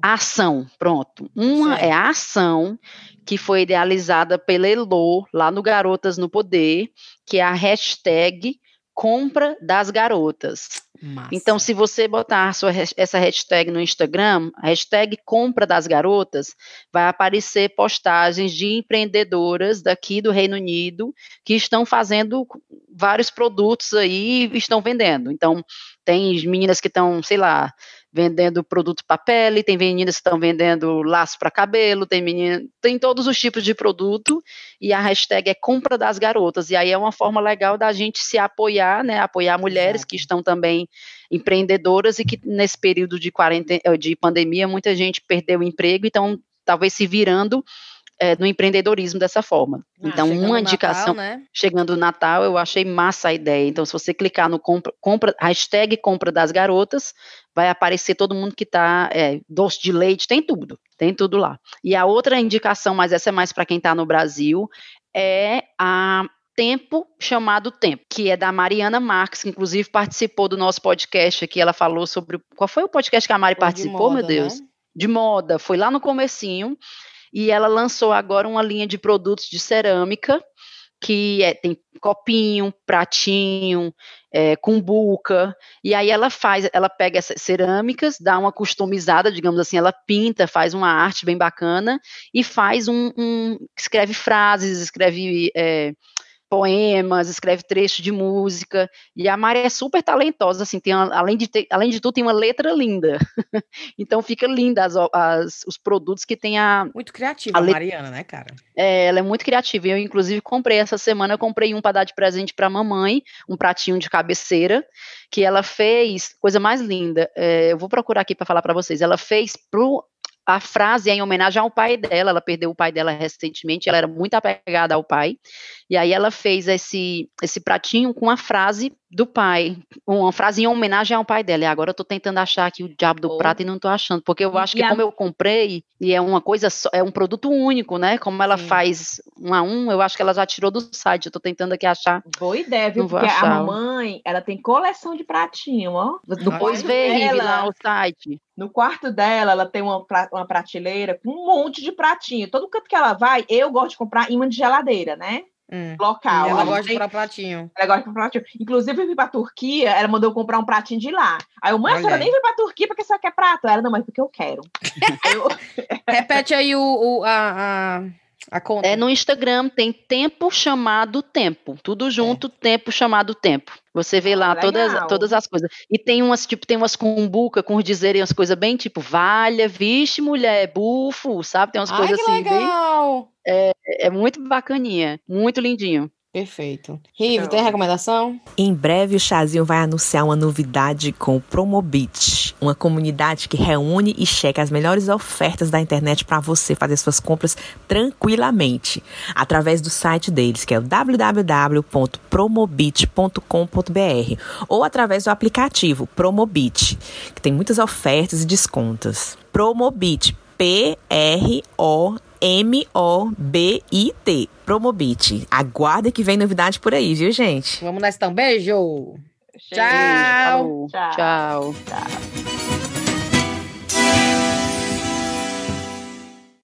Ah, ação, pronto. Uma é a ação que foi idealizada pela Elo, lá no Garotas no Poder, que é a hashtag compra das garotas. Massa. Então, se você botar sua, essa hashtag no Instagram, hashtag compra das garotas, vai aparecer postagens de empreendedoras daqui do Reino Unido que estão fazendo vários produtos aí e estão vendendo. Então, tem meninas que estão, sei lá, vendendo produto para pele, tem meninas que estão vendendo laço para cabelo, tem menina, tem todos os tipos de produto e a hashtag é compra das garotas. E aí é uma forma legal da gente se apoiar, né, apoiar mulheres que estão também empreendedoras e que nesse período de quarentena, de pandemia muita gente perdeu o emprego, então talvez se virando é, no empreendedorismo dessa forma. Ah, então, uma indicação, Natal, né? chegando o Natal, eu achei massa a ideia. Então, se você clicar no compra, compra hashtag compra das garotas, vai aparecer todo mundo que está, é, doce de leite, tem tudo, tem tudo lá. E a outra indicação, mas essa é mais para quem está no Brasil, é a Tempo chamado Tempo, que é da Mariana Marques, que inclusive participou do nosso podcast aqui, ela falou sobre, qual foi o podcast que a Mari foi participou, moda, meu Deus? Né? De moda, foi lá no comecinho, e ela lançou agora uma linha de produtos de cerâmica que é, tem copinho, pratinho, é, cumbuca, e aí ela faz, ela pega essas cerâmicas, dá uma customizada, digamos assim, ela pinta, faz uma arte bem bacana e faz um, um escreve frases, escreve é, poemas, escreve trechos de música, e a Mari é super talentosa, assim, tem uma, além, de ter, além de tudo, tem uma letra linda, então fica linda as, as, os produtos que tem a... Muito criativa a, a Mariana, né, cara? É, ela é muito criativa, eu inclusive comprei essa semana, eu comprei um para dar de presente para a mamãe, um pratinho de cabeceira, que ela fez, coisa mais linda, é, eu vou procurar aqui para falar para vocês, ela fez pro a frase é em homenagem ao pai dela, ela perdeu o pai dela recentemente, ela era muito apegada ao pai, e aí ela fez esse, esse pratinho com a frase do pai, uma frase em homenagem ao pai dela. E agora eu tô tentando achar aqui o diabo do oh. prato e não tô achando, porque eu acho que a... como eu comprei, e é uma coisa, só, é um produto único, né? Como ela Sim. faz um a um, eu acho que ela já tirou do site. Eu tô tentando aqui achar. Boa ideia, viu? Porque achar. a mamãe, ela tem coleção de pratinho, ó. Depois vê lá o site. No quarto dela, ela tem uma, uma prateleira com um monte de pratinho. Todo canto que ela vai, eu gosto de comprar imã de geladeira, né? Hum. Local. Ela, ela gosta de comprar pratinho. Ela gosta de comprar pratinho. Inclusive, eu fui pra Turquia, ela mandou comprar um pratinho de lá. Aí eu, mãe, a senhora nem foi pra Turquia porque você quer prato. Ela, não, mas porque eu quero. eu... Repete aí o, o a, a, a conta. É no Instagram, tem tempo chamado tempo. Tudo junto, é. tempo chamado tempo. Você vê lá ah, todas, todas as coisas. E tem umas, tipo, tem umas cumbuca com dizerem as coisas bem, tipo, valha, vixe, mulher, bufo, sabe? Tem umas Ai, coisas assim. Legal. Bem, é, é muito bacaninha, muito lindinho. Perfeito. Rive, tem recomendação? Em breve, o Chazinho vai anunciar uma novidade com o Promobit, uma comunidade que reúne e checa as melhores ofertas da internet para você fazer suas compras tranquilamente, através do site deles, que é o www.promobit.com.br, ou através do aplicativo Promobit, que tem muitas ofertas e descontos. Promobit, P-R-O-M M-O-B-I-T. Promobit. Aguarda que vem novidade por aí, viu, gente? Vamos nessa então. Beijo. Tchau. Tchau. Tchau. Tchau.